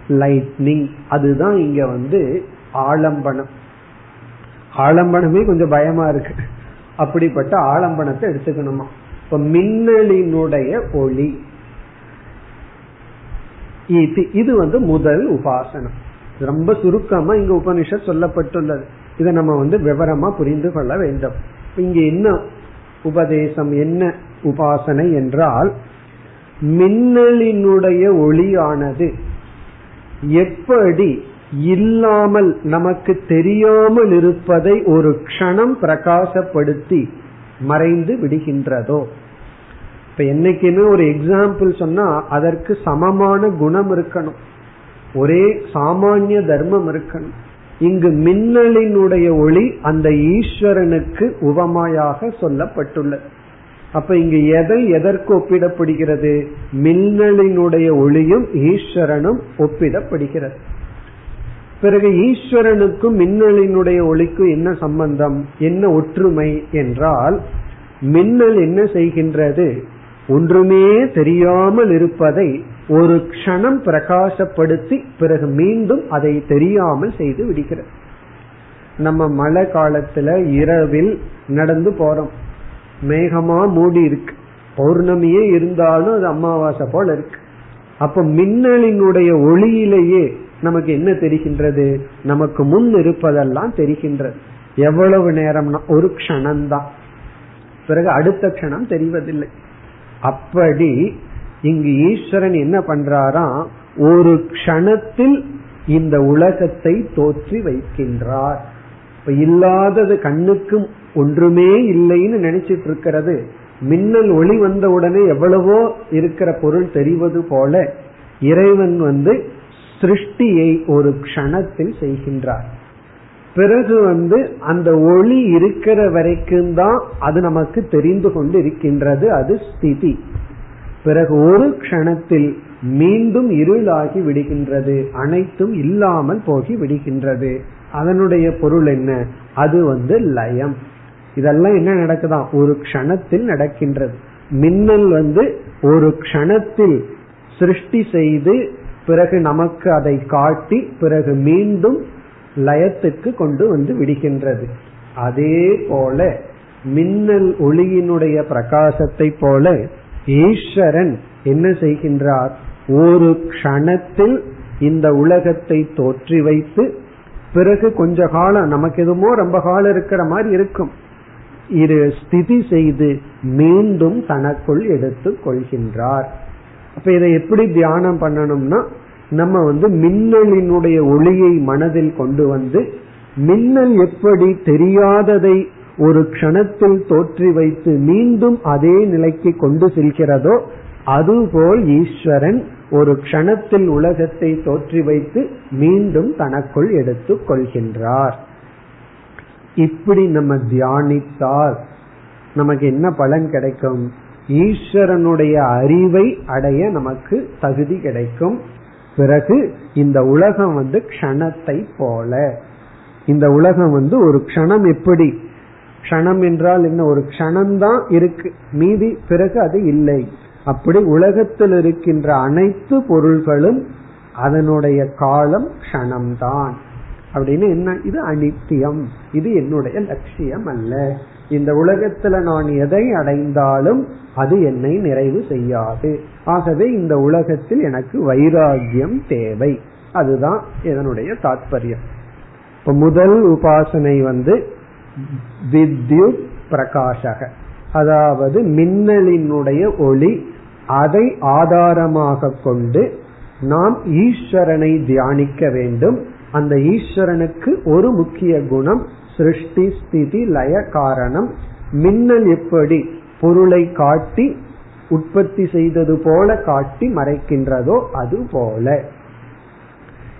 லைட்னிங் அதுதான் இங்க வந்து ஆலம்பனம். ஆலம்பனமே கொஞ்சம் பயமா இருக்கு. அப்படிப்பட்ட ஆலம்பனத்தை எடுத்துக்கணுமா? இப்ப மின்னலினுடைய ஒளி. இது வந்து முதல் உபாசனம். ரொம்ப சுருக்கமா இங்க உபனிஷத் சொல்லப்பட்டுள்ளது. இதை நம்ம வந்து விவரமா புரிந்து கொள்ள வேண்டும். இங்க என்ன உபதேசம் என்ன உபாசனை என்றால் மின்னலினுடைய ஒளியானது எப்படி இல்லாமல் நமக்கு தெரியாமல் இருப்பதை ஒரு க்ஷணம் பிரகாசப்படுத்தி மறைந்து விடுகின்றதோ? இப்ப என்னைக்குமே ஒரு எக்ஸாம்பிள் சொன்னா அதற்கு சமமான குணம் இருக்கணும். ஒரே சாமானிய தர்மம் இருக்கணும். இங்கு மின்னலினுடைய ஒளி அந்த ஈஸ்வரனுக்கு உபமாயாக சொல்லப்பட்டுள்ளது அப்ப இங்கு எதை எதற்கு ஒப்பிடப்படுகிறது? மின்னலினுடைய ஒளியும் ஈஸ்வரனும் ஒப்பிடப்படுகிறது. பிறகு ஈஸ்வரனுக்கும் மின்னலினுடைய ஒளிக்கும் என்ன சம்பந்தம்? என்ன ஒற்றுமை? என்றால் மின்னல் என்ன செய்கின்றது? ஒன்றுமே தெரியாமல் இருப்பதை ஒரு க்ஷணம் பிரகாசப்படுத்தி பிறகு மீண்டும் அதை தெரியாமல் செய்து விடுகிறது. நம்ம மழை காலத்துல இரவில் நடந்து போறோம். மேகமா மூடி இருக்கு. பௌர்ணமியே இருந்தாலும் அது அமாவாசை போல இருக்கு. அப்ப மின்னலினுடைய ஒளியிலேயே நமக்கு என்ன தெரிகின்றது? நமக்கு முன் இருப்பதெல்லாம் தெரிகின்றது. எவ்வளவு நேரம்னா ஒரு க்ஷணம்தான். பிறகு அடுத்த க்ஷணம் தெரிவதில்லை. அப்படி இங்கு ஈஸ்வரன் என்ன பண்றாராம் ஒரு க்ஷணத்தில் இந்த உலகத்தை தோற்றி வைக்கின்றார். இப்ப இல்லாதது கண்ணுக்கு ஒன்றுமே இல்லைன்னு நினைச்சிட்டு இருக்கிறது மின்னல் ஒளி வந்த உடனே எவ்வளவோ இருக்கிற பொருள் தெரிவது போல இறைவன் வந்து சிருஷ்டியை ஒரு க்ஷணத்தில் செய்கின்றார். பிறகு வந்து அந்த ஒளி இருக்கிற வரைக்கும் தான் அது நமக்கு தெரிந்து கொண்டு இருக்கின்றது அது ஸ்திதி. பிறகு ஒரு க்ஷணத்தில் மீண்டும் இருளாகி விடுகின்றது அனைத்தும் இல்லாமல் போகி விடுகின்றது. அதனுடைய பொருள் என்ன? அது வந்து லயம். இதெல்லாம் என்ன நடக்குதான் ஒரு க்ஷணத்தில் நடக்கின்றது. மின்னல் வந்து ஒரு க்ஷணத்தில் சிருஷ்டி செய்து பிறகு நமக்கு அதை காட்டி பிறகு மீண்டும் லயத்துக்கு கொண்டு வந்து விடுகின்றது. அதே போல மின்னல் ஒளியினுடைய பிரகாசத்தை போல ஈஸ்வரன் என்ன செய்கின்றார்? ஒரு க்ஷணத்தில் இந்த உலகத்தை தோற்றி வைத்து பிறகு கொஞ்ச காலம் நமக்கு எதுமோ ரொம்ப காலம் இருக்கிற மாதிரி இருக்கும். இரு ஸ்திதி செய்து மீண்டும் தனக்குள் எடுத்து கொள்கின்றார். அப்ப இதை எப்படி தியானம் பண்ணணும்னா நம்ம வந்து மின்னலினுடைய ஒளியை மனதில் கொண்டு வந்து மின்னல் எப்படி தெரியாததை ஒரு க்ஷணத்தில் தோற்றி வைத்து மீண்டும் அதே நிலைக்கு கொண்டு செல்கிறதோ அதுபோல் ஈஸ்வரன் ஒரு க்ஷணத்தில் உலகத்தை தோற்றி வைத்து மீண்டும் தனக்குள் எடுத்துக் கொள்கின்றார். இப்படி நம்ம தியானித்தால் நமக்கு என்ன பலன் கிடைக்கும்? ஈஸ்வரனுடைய அறிவை அடைய நமக்கு தகுதி கிடைக்கும். பிறகு இந்த உலகம் வந்து க்ஷணத்தை போல. இந்த உலகம் வந்து ஒரு க்ஷணம் எப்படி? க்ஷணம் என்றால் என்ன? ஒரு க்ஷணம்தான் இருக்கு. மீதி பிறகு அது இல்லை. அப்படி உலகத்தில் இருக்கின்ற அனைத்து பொருள்களும் அதனுடைய காலம் க்ஷணம்தான். அப்படின்னு என்ன? இது அனித்தியம். இது என்னுடைய லட்சியம் அல்ல இந்த உலகத்துல நான் எதை அடைந்தாலும் அது என்னை நிறைவு செய்யாது. ஆகவே இந்த உலகத்தில் எனக்கு வைராகியம் தேவை. அதுதான் இதனுடைய தாத்பரியம். இப்ப முதல் உபாசனை வந்து வித்யுத் பிரகாஷக. அதாவது மின்னலினுடைய ஒளி அதை ஆதாரமாக கொண்டு நாம் ஈஸ்வரனை தியானிக்க வேண்டும். அந்த ஈஸ்வரனுக்கு ஒரு முக்கிய குணம் சிருஷ்டி ஸ்திதி லய காரணம். மின்னல் எப்படி? பொருளை காட்டி உற்பத்தி செய்தது போல காட்டி மறைக்கின்றதோ அது போல.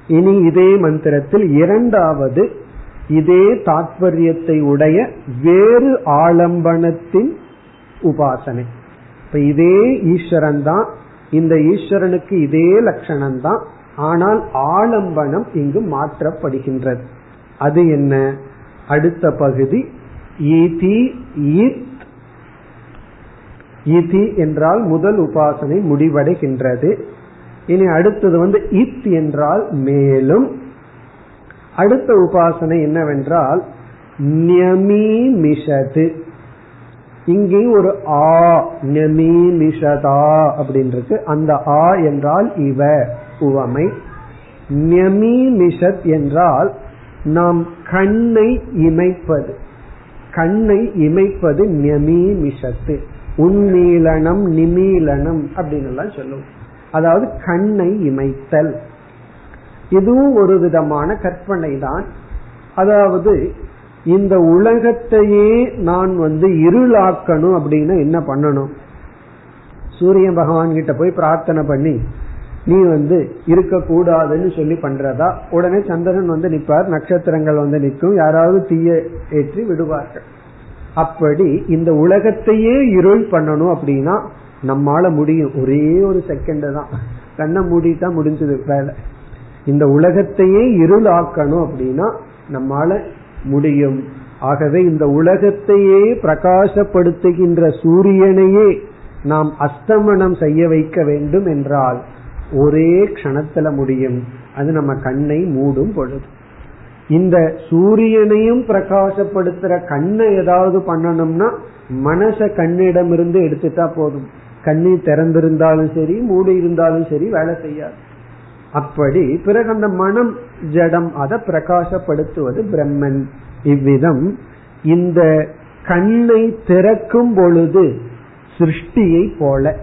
இனி இதே மந்திரத்தில் இரண்டாவது இதே தாத்பரியத்தை உடைய வேறு ஆலம்பனத்தின் உபாசனை. இப்ப இதே ஈஸ்வரன் தான் இந்த ஈஸ்வரனுக்கு இதே லட்சணம் தான் ஆனால் ஆலம்பனம் இங்கு மாற்றப்படுகின்றது. அது என்ன? அடுத்த பகுதி இதி இதி என்றால் முதல் உபாசனை முடிவடைகின்றது. இனி அடுத்தது வந்து இத் என்றால் மேலும். அடுத்த உபாசனை என்னவென்றால் நியமீமிஷது இங்கே ஒரு ஆ நியமீமிஷதா அப்படின்றது. அந்த ஆ என்றால் இவ உவமை. நியமீமிஷத் என்றால் நாம் கண்ணை இமைப்பது. கண்ணை இமைப்பது நியமீமிஷத்து உன்மீளனம் நிமீலனம் அப்படின்னு எல்லாம் சொல்லுவோம் அதாவது கண்ணை இமைத்தல். இதுவும் ஒரு விதமான கற்பனை தான் அதாவது இந்த உலகத்தையே நான் வந்து இருளாக்கணும் அப்படின்னு என்ன பண்ணணும்? சூரிய பகவான் கிட்ட போய் பிரார்த்தனை பண்ணி நீ வந்து இருக்க கூடாதுன்னு சொல்லி பண்றதா? உடனே சந்திரன் வந்து நிற்பார் நட்சத்திரங்கள் வந்து நிற்கும். யாராவது தீய ஏற்றி விடுவார்கள். அப்படி இந்த உலகத்தையே இருள் பண்ணணும் அப்படின்னா நம்மால முடியும். ஒரே ஒரு செகண்ட் தான். கண்ணை மூடிட்டா முடிஞ்சது வேலை. இந்த உலகத்தையே இருள் ஆக்கணும் அப்படின்னா நம்மால முடியும். ஆகவே இந்த உலகத்தையே பிரகாசப்படுத்துகின்ற சூரியனையே நாம் அஸ்தமனம் செய்ய வைக்க வேண்டும் என்றால் ஒரே கணத்துல முடியும். அது நம்ம கண்ணை மூடும் பொழுது. இந்த சூரியனையும் பிரகாசப்படுத்துற கண்ணை ஏதாவது பண்ணணும்னா மனச கண்ணிடமிருந்து எடுத்துட்டா போதும். கண்ணி திறந்திருந்தாலும் சரி மூடி இருந்தாலும் சரி வேலை செய்யாது. அப்படி பிறகு அந்த மனம் ஜடம் அதை பிரகாசப்படுத்துவது பிரம்மன். இவ்விதம் இந்த கண்ணை திறக்கும் பொழுது சிருஷ்டியை போல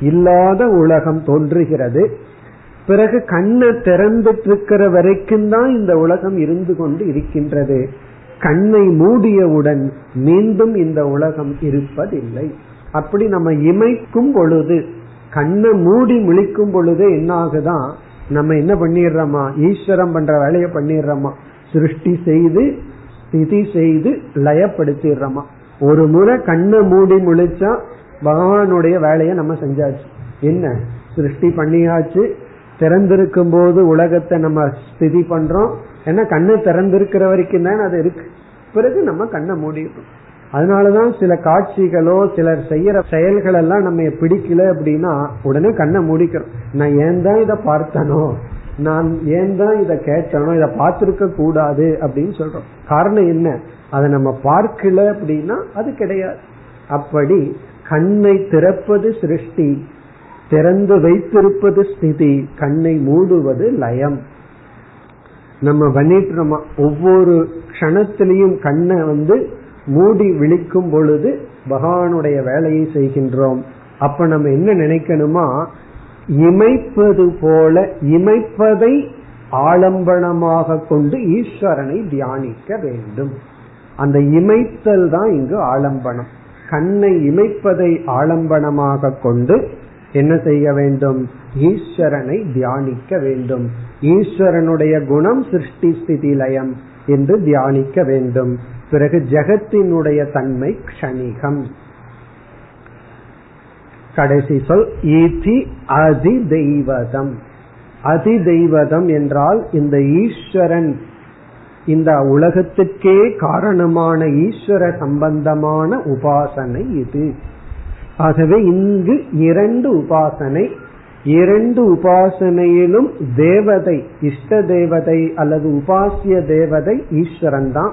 இல்லாத உலகம் தோன்றுகிறது. பிறகு கண்ணை திறந்துட்டு இருக்கிற வரைக்கும் தான் இந்த உலகம் இருந்து கொண்டு இருக்கின்றது. கண்ணை மூடியவுடன் மீண்டும் இந்த உலகம் இருப்பதில்லை. அப்படி நம்ம இமைக்கும் பொழுது கண்ணை மூடி முழிக்கும் பொழுது என்ன ஆகுதான் நம்ம என்ன பண்ணிடுறோமா? ஈஸ்வரம் பண்ற வேலையை பண்ணிடுறோமா? சிருஷ்டி செய்து ஸ்திதி செய்து லயப்படுத்திடுறோமா? ஒரு முறை கண்ணை மூடி முழிச்சா பகவானுடைய வேலையை நம்ம செஞ்சாச்சு. என்ன? சிருஷ்டி பண்ணியாச்சு திறந்திருக்கும் போது உலகத்தை நம்ம ஸ்திதி பண்றோம். ஏன்னா கண்ணு திறந்திருக்கிற வரைக்கும் தான் அது இருக்கு. பிறகு நம்ம கண்ணை மூடிடுறோம். அதனாலதான் சில காட்சிகளோ சிலர் செய்யற செயல்கள் எல்லாம் நம்ம பிடிக்கல அப்படின்னா உடனே கண்ணை மூடிக்கிறோம். நான் ஏன் தான் இதை பார்த்தனோ நான் ஏன் தான் இதை கேட்டனோ இதை பார்த்திருக்க கூடாது அப்படின்னு சொல்றோம். காரணம் என்ன? அதை நம்ம பார்க்கல அப்படின்னா அது கிடையாது. அப்படி கண்ணை திறப்பது சிருஷ்டி. திறந்து வைத்திருப்பது ஸ்திதி கண்ணை மூடுவது லயம். நம்ம பண்ணிட்டு ஒவ்வொரு கணத்திலையும் கண்ணை வந்து மூடி விழிக்கும் பொழுது பகவானுடைய வேலையை செய்கின்றோம். அப்ப நம்ம என்ன நினைக்கணுமா? இமைப்பது போல இமைப்பதை ஆலம்பனமாக கொண்டு ஈஸ்வரனை தியானிக்க வேண்டும். அந்த இமைத்தல் தான் இங்கு ஆலம்பனம். கண்ணை இமைப்பதை ஆலம்பனமாக கொண்டு என்ன செய்ய வேண்டும்? ஈஸ்வரனை தியானிக்க வேண்டும். ஈஸ்வரனுடைய குணம் சிருஷ்டி ஸ்திதி லயம் என்று தியானிக்க வேண்டும். பிறகு ஜெகத்தினுடைய தன்மை கணிகம் கடைசி சொல் ஈதி அதி தெய்வதம் அதி தெய்வதம் என்றால் இந்த ஈஸ்வரன் இந்த உலகத்துக்கே காரணமான ஈஸ்வர சம்பந்தமான உபாசனை இது. ஆகவே இங்கு இரண்டு உபாசனை இரண்டு உபாசனையிலும் தேவதை இஷ்ட தேவதை அல்லது உபாசிய தேவதை ஈஸ்வரன் தான்.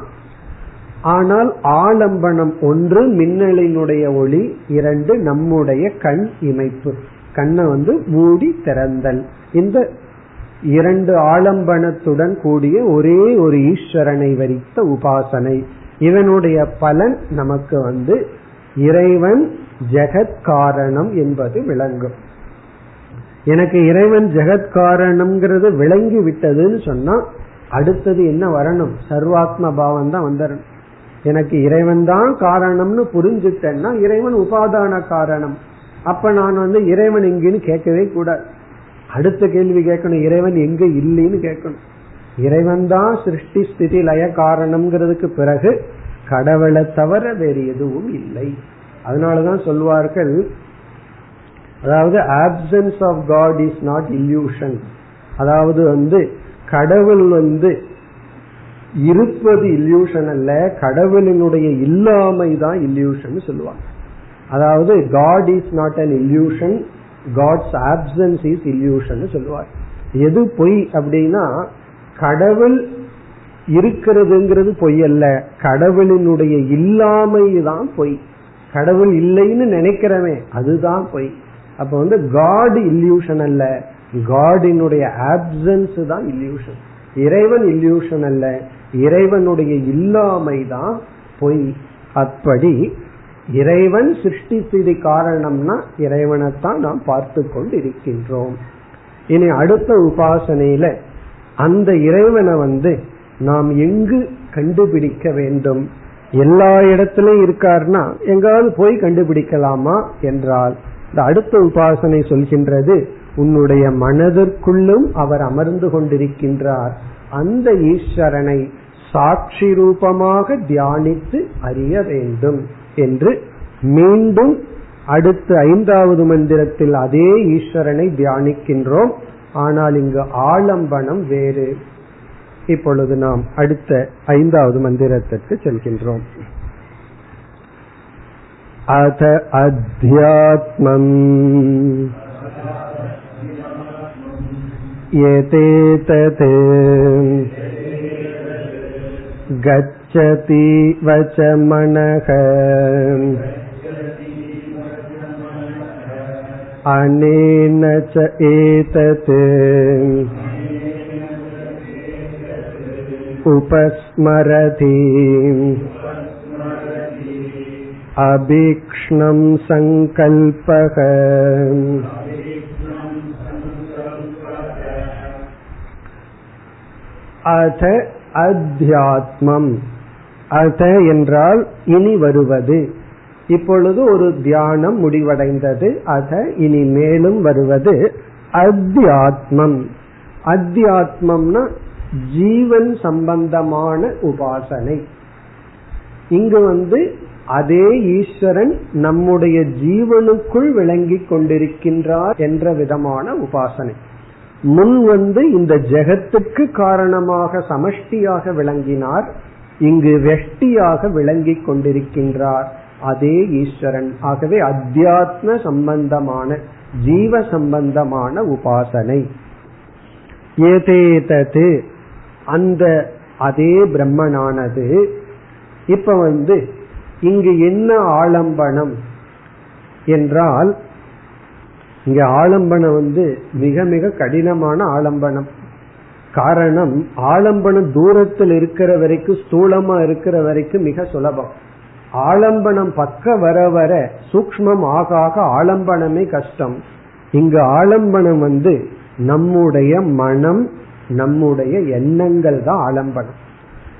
ஆனால் ஆலம்பனம் ஒன்று மின்னலினுடைய ஒளி இரண்டு நம்முடைய கண் இமைப்பு. கண்ணை வந்து மூடி திறந்தல். இந்த இரண்டு ஆலம்பனத்துடன் கூடிய ஒரே ஒரு ஈஸ்வரனை வரித்த உபாசனை. இதனுடைய பலன் நமக்கு வந்து இறைவன் ஜெகத் காரணம் என்பது விளங்கும். எனக்கு இறைவன் ஜெகத் காரணம்ங்கிறது விளங்கி விட்டதுன்னு சொன்னா அடுத்தது என்ன வரணும்? சர்வாத்ம பாவம் தான் வந்துடணும் எனக்கு இறைவன் தான் காரணம்னு புரிஞ்சுட்டேன்னா இறைவன் உபாதான காரணம். அப்ப நான் வந்து இறைவன் எங்கன்னு கேட்கவே கூடாது. அடுத்த கேள்வி கேட்கணும் இறைவன் எங்க இல்லைன்னு கேட்கணும். இறைவன் தான் சிருஷ்டி ஸ்திதி லய காரணம்ங்கிறதுக்கு பிறகு கடவுளை தவிர வேறு எதுவும் இல்லை. அதனாலதான் சொல்வார்கள் அதாவது absence of God is not illusion அதாவது வந்து கடவுள் வந்து இருப்பது இல்யூஷன் அல்ல கடவுளினுடைய இல்லாமை தான் இல்யூஷன் சொல்லுவாங்க. அதாவது God is not an illusion God's absence is illusion சொல்லுவார். எது பொய் அப்படின்னா கடவுள் இருக்கிறதுங்கிறது பொய் அல்ல கடவுளினுடைய இல்லாமை தான் பொய். கடவுள் இல்லைன்னு நினைக்கிறவன் அதுதான் பொய். அப்ப வந்து காட் இல்யூஷன் அல்ல. காடினுடைய ஆப்சன்ஸ் தான் இல்யூஷன் இறைவன் இல்யூஷன் அல்ல. இறைவனுடைய இல்லாமை தான் பொய். அப்படி இறைவன் சிருஷ்டி காரணம்னா இறைவனைத்தான் நாம் பார்த்து கொண்டு இருக்கின்றோம் இனி அடுத்த உபாசனையில அந்த இறைவனை வந்து நாம் எங்கு கண்டுபிடிக்க வேண்டும்? எல்லா இடத்திலும் இருக்காருன்னா எங்காவது போய் கண்டுபிடிக்கலாமா என்றால் இந்த அடுத்த உபாசனை சொல்கின்றது உன்னுடைய மனதிற்குள்ளும் அவர் அமர்ந்து கொண்டிருக்கின்றார். அந்த ஈஸ்வரனை சாட்சி ரூபமாக தியானித்து அறிய வேண்டும் என்று மீண்டும் அடுத்த ஐந்தாவது மந்திரத்தில் அதே ஈஸ்வரனை தியானிக்கின்றோம். ஆனால் இங்கு ஆலம்பனம் வேறு. இப்பொழுது நாம் அடுத்த ஐந்தாவது மந்திரத்திற்கு செல்கின்றோம் अथ अध्यात्मम् यतेतत् गच्छति वच मनः अनेन च एतत् उपस्मरति अभीक्ष्णं सङ्कल्पः அத அத்தியாத்மம் அத என்றால் இனி வருவது இப்பொழுது ஒரு தியானம் முடிவடைந்தது அத இனி மேலும் வருவது அத்தியாத்மம் அத்தியாத்மம்னா ஜீவன் சம்பந்தமான உபாசனை. இங்கு வந்து அதே ஈஸ்வரன் நம்முடைய ஜீவனுக்குள் விளங்கி கொண்டிருக்கின்றார் என்ற விதமான உபாசனை. முன் வந்து இந்த ஜெகத்துக்கு காரணமாக சமஷ்டியாக விளங்கினார் இங்கு வெஷ்டியாக விளங்கிக் கொண்டிருக்கின்றார் அதே ஈஸ்வரன். ஆகவே அத்தியாத்ம சம்பந்தமான ஜீவ சம்பந்தமான உபாசனை. ஏதேதது அந்த அதே பிரம்மனானது. இப்ப வந்து இங்கு என்ன ஆலம்பனம் என்றால் இங்க ஆலம்பனம் வந்து மிக மிக கடினமான ஆலம்பனம். காரணம் ஆலம்பனம் தூரத்தில் இருக்கிற வரைக்கும் ஸ்தூலமா இருக்கிற வரைக்கும் மிக சுலபம். ஆலம்பனம் பக்க வர வர சூக்மம் ஆக ஆக ஆலம்பனமே கஷ்டம். இங்கு ஆலம்பனம் வந்து நம்முடைய மனம் நம்முடைய எண்ணங்கள் தான் ஆலம்பனம்.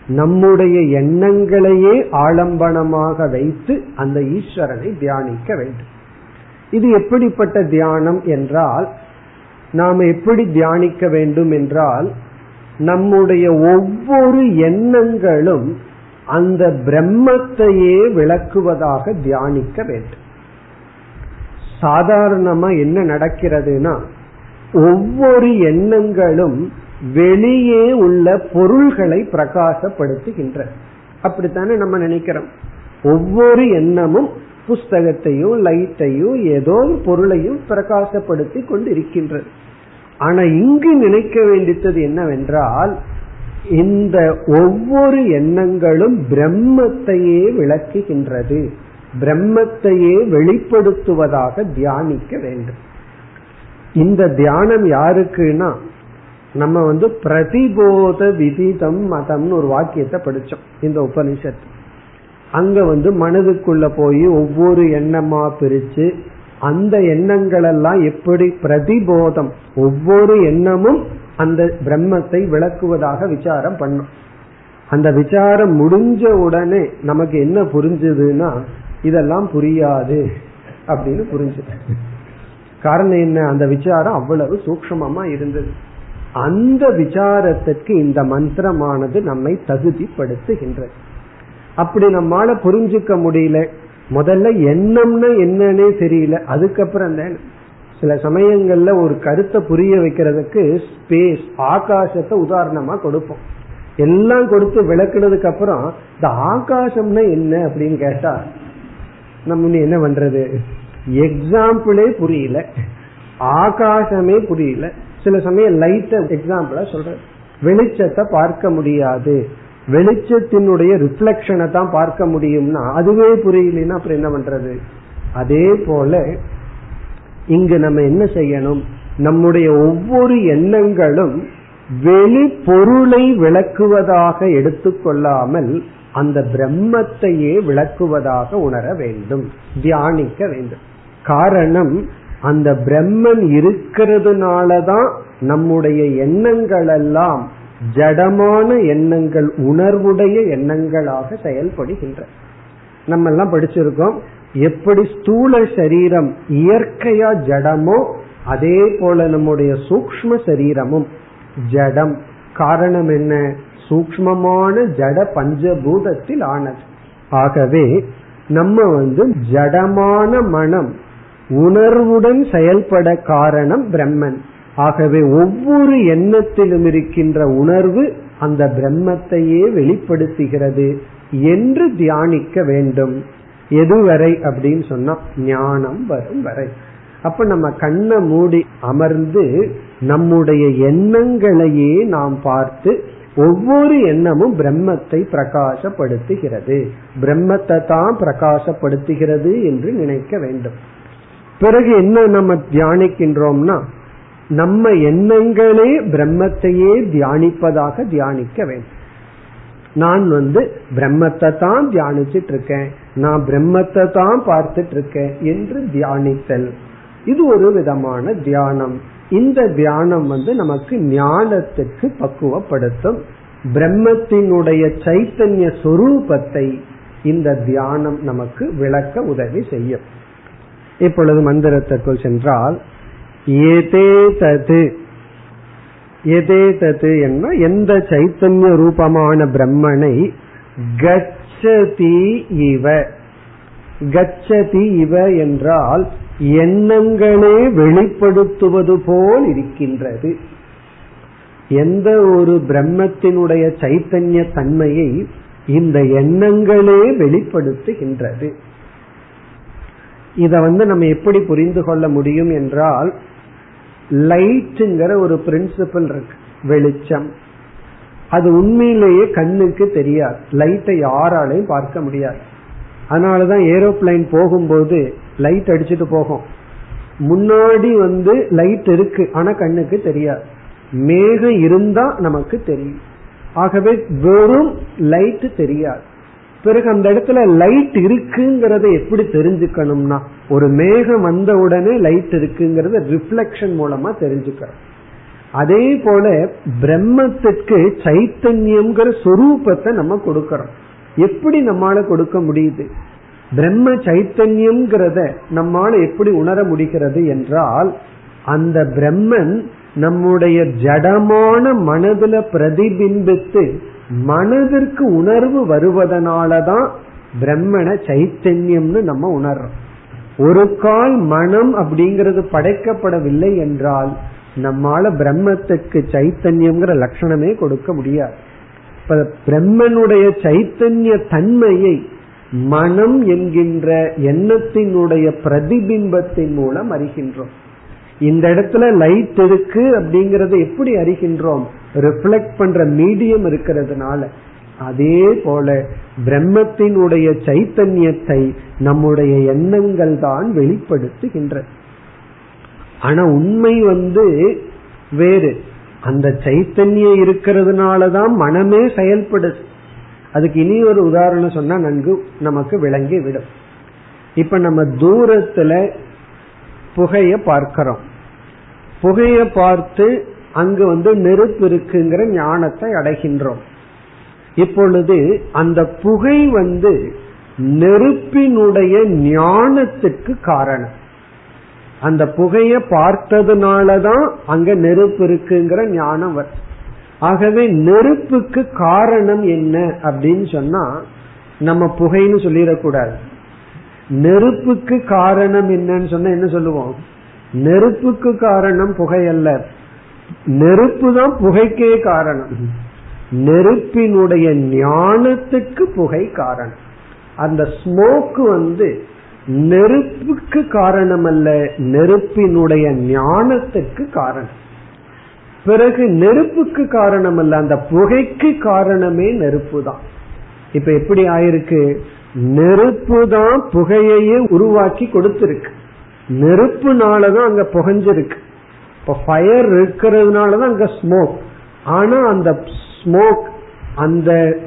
நம்முடைய எண்ணங்களையே ஆலம்பனமாக வைத்து அந்த ஈஸ்வரனை தியானிக்க வேண்டும். இது எப்படிப்பட்ட தியானம் என்றால் நாம் எப்படி தியானிக்க வேண்டும் என்றால் நம்முடைய ஒவ்வொரு எண்ணங்களும் அந்த பிரம்மத்தையே விளக்குவதாக தியானிக்க வேண்டும். சாதாரணமா என்ன நடக்கிறதுனா ஒவ்வொரு எண்ணங்களும் வெளியே உள்ள பொருள்களை பிரகாசப்படுத்துகின்ற. அப்படித்தானே நம்ம நினைக்கிறோம். ஒவ்வொரு எண்ணமும் புஸ்தகத்தையும் லைட்டையும் ஏதோ ஒரு பொருளையும் பிரகாசப்படுத்தி கொண்டு இருக்கின்றது ஆனா இங்கு நினைக்க வேண்டித்தது என்னவென்றால் இந்த ஒவ்வொரு எண்ணங்களும் பிரம்மத்தையே விளக்குகின்றது. பிரம்மத்தையே வெளிப்படுத்துவதாக தியானிக்க வேண்டும். இந்த தியானம் யாருக்குன்னா நம்ம வந்து பிரதிபோத விதிதம் மதம்னு ஒரு வாக்கியத்தை படிச்சோம் இந்த உபனிஷத் அங்க வந்து மனதுக்குள்ள போய் ஒவ்வொரு எண்ணமா பிரிச்சு அந்த எண்ணங்கள் எல்லாம் எப்படி பிரதிபோதம் ஒவ்வொரு எண்ணமும் அந்த பிரம்மத்தை விளக்குவதாக விசாரம் பண்ணும். அந்த விசாரம் முடிஞ்ச உடனே நமக்கு என்ன புரிஞ்சதுன்னா இதெல்லாம் புரியாது அப்படின்னு புரிஞ்சது. காரணம் என்ன? அந்த விசாரம் அவ்வளவு சூக்மமா இருந்தது. அந்த விசாரத்திற்கு இந்த மந்திரமானது நம்மை தகுதிப்படுத்துகின்றது. அப்படி நம்மால புரிஞ்சுக்க முடியல. முதல்ல எண்ணம்னா என்னன்னே தெரியல. அதுக்கப்புறம் அந்த சில சமயங்கள்ல ஒரு கருத்தை புரிய வைக்கிறதுக்கு ஸ்பேஸ் ஆகாசத்தை உதாரணமா கொடுப்போம். எல்லாம் கொடுத்து விளக்குனதுக்கு அப்புறம் இந்த ஆகாசம்னா என்ன அப்படின்னு கேட்டா நம்ம என்ன பண்றது? எக்ஸாம்பிளே புரியல. ஆகாசமே புரியல. சில சமயம் லைட் எக்ஸாம்பிளா சொல்றேன். வெளிச்சத்தை பார்க்க முடியாது. வெளிச்சத்தினுடைய ரிஃப்ளெக்ஷனை தான் பார்க்க முடியும்னா அதுவே புரியலன்னா அப்புறம் என்ன பண்றது? அதே போல இங்கு நம்ம என்ன செய்யணும்? நம்முடைய ஒவ்வொரு எண்ணங்களும் வெளி பொருளை விளக்குவதாக எடுத்துக்கொள்ளாமல் அந்த பிரம்மத்தையே விளக்குவதாக உணர வேண்டும். தியானிக்க வேண்டும். காரணம் அந்த பிரம்மன் இருக்கிறதுனாலதான் நம்முடைய எண்ணங்கள் எல்லாம் ஜடமான எண்ணங்கள் உணர்வுடைய எண்ணங்களாக செயல்படுகின்ற நம்ம எல்லாம் படிச்சிருக்கோம் எப்படி ஸ்தூல சரீரம் இயற்கையா ஜடமோ அதே போல நம்முடைய சூக்ம சரீரமும் ஜடம். காரணம் என்ன? சூக்மமான ஜட பஞ்சபூதத்தில் ஆனது. ஆகவே நம்ம வந்து ஜடமான மனம் உணர்வுடன் செயல்பட காரணம் பிரம்மன். ஆகவே ஒவ்வொரு எண்ணத்திலும் இருக்கின்ற உணர்வு அந்த பிரம்மத்தையே வெளிப்படுத்துகிறது என்று தியானிக்க வேண்டும். எதுவரை அப்படின்னு சொன்னா ஞானம் வரும் வரை. அப்ப நம்ம கண்ணை மூடி அமர்ந்து நம்முடைய எண்ணங்களையே நாம் பார்த்து ஒவ்வொரு எண்ணமும் பிரம்மத்தை பிரகாசப்படுத்துகிறது. பிரம்மத்தை தான் பிரகாசப்படுத்துகிறது என்று நினைக்க வேண்டும். பிறகு என்ன நம்ம தியானிக்கின்றோம்னா நம்ம எண்ணங்களே பிரம்மத்தையே தியானிப்பதாக தியானிக்க வேண்டும். நான் வந்து பிரம்மத்தை தான் தியானிச்சிட்டு இருக்கேன் நான் பிரம்மத்தை தான் பார்த்துட்டு இருக்கேன் என்று தியானித்தல். இது ஒரு விதமான தியானம். இந்த தியானம் வந்து நமக்கு ஞானத்துக்கு பக்குவப்படுத்தும். பிரம்மத்தினுடைய சைத்தன்ய சொரூபத்தை இந்த தியானம் நமக்கு விளக்க உதவி செய்யும். இப்பொழுது மந்திரத்திற்குள் சென்றால் ஏதே தது. எதே தது என்ன எந்த சைத்தன்ய ரூபமான பிரம்மனை கச்சதி இவ. கச்சதி இவ என்றால் எண்ணங்களே வெளிப்படுத்துவது போல் இருக்கின்றது. எந்த ஒரு பிரம்மத்தினுடைய சைத்தன்ய தன்மையை இந்த எண்ணங்களே வெளிப்படுத்துகின்றது. இத வந்து நம்ம எப்படி புரிந்து கொள்ள முடியும் என்றால் லைட்டுங்கிற ஒரு பிரின்சிபல் இருக்கு வெளிச்சம். அது உண்மையிலேயே கண்ணுக்கு தெரியாது. லைட்டை யாராலையும் பார்க்க முடியாது. அதனாலதான் ஏரோப்ளைன் போகும்போது லைட் அடிச்சுட்டு போகும். முன்னாடி வந்து லைட் இருக்கு ஆனா கண்ணுக்கு தெரியாது. மேகம் இருந்தா நமக்கு தெரியும். ஆகவே வெறும் லைட் தெரியாது. பிறகு அந்த இடத்துல லைட் இருக்குங்கிறத எப்படி தெரிஞ்சுக்கணும்னா ஒரு மேகம் வந்த உடனே லைட் இருக்குங்கிறத ரிஃப்ளெக்ஷன் மூலமா தெரிஞ்சுக்கிறோம் அதே போல பிரம்மத்திற்கு சைத்தன்யம்ங்கிற சொரூபத்தை நம்ம கொடுக்கறோம். எப்படி நம்மால கொடுக்க முடியுது? பிரம்ம சைத்தன்யம்ங்கிறத நம்மால எப்படி உணர முடிகிறது என்றால் அந்த பிரம்மன் நம்முடைய ஜடமான மனதுல பிரதிபிம்பித்து மனதிற்கு உணர்வு வருவதனாலதான் பிரம்மண சைத்தன்யம்னு நம்ம உணர்றோம். ஒரு கால் மனம் அப்படிங்கிறது படைக்கப்படவில்லை என்றால் நம்மால பிரம்மத்துக்கு சைத்தன்யம்ங்கிற லட்சணமே கொடுக்க முடியாது. இப்ப பிரம்மனுடைய சைத்தன்ய தன்மையை மனம் என்கின்ற எண்ணத்தினுடைய பிரதிபிம்பத்தின் மூலம் அறிகின்றோம். இந்த இடத்துல லைட் இருக்கு அப்படிங்கறத எப்படி அறிகின்றோம்? ரிஃப்ளெக்ட் பண்ற மீடியம் இருக்கிறதுனால அதே போல பிரம்மத்தினுடைய சைத்தன்யத்தை நம்முடைய எண்ணங்கள் தான் வெளிப்படுத்துகின்ற ஆனா உண்மை வந்து வேறு. அந்த சைத்தன்யம் இருக்கிறதுனாலதான் மனமே செயல்படுது. அதுக்கு இனி ஒரு உதாரணம் சொன்னா நன்கு நமக்கு விளங்கி விடும். இப்ப நம்ம தூரத்துல புகைய பார்க்கிறோம். புகைய பார்த்து அங்கு வந்து நெருப்பு இருக்குங்கிற ஞானத்தை அடைகின்றோம். இப்பொழுது அந்த புகை வந்து நெருப்பினுடைய ஞானத்துக்கு காரணம். அந்த புகைய பார்த்ததுனாலதான் அங்க நெருப்பு இருக்குங்கிற ஞானம் வரும். ஆகவே நெருப்புக்கு காரணம் என்ன அப்படின்னு சொன்னா நம்ம புகைன்னு சொல்லிடக்கூடாது. நெருப்புக்கு காரணம் என்னன்னு சொன்னா என்ன சொல்லுவோம்? நெருப்புக்கு காரணம் புகை அல்ல. நெருப்பு தான் புகைக்கே காரணம். நெருப்பினுடைய ஞானத்துக்கு புகை காரணம். அந்த ஸ்மோக் வந்து நெருப்புக்கு காரணம் அல்ல நெருப்பினுடைய ஞானத்துக்கு காரணம். பிறகு நெருப்புக்கு காரணம் அல்ல அந்த புகைக்கு காரணமே நெருப்பு தான். இப்ப எப்படி ஆயிருக்கு? நெருப்பு தான் புகையையே உருவாக்கி கொடுத்திருக்கு. நெருப்புனாலதான் அங்க புகைஞ்சிருக்கு. இப்ப ஃபயர் இருக்கிறதுனாலதான் அங்க ஸ்மோக் ஆனா அந்த ஸ்மோக் அந்த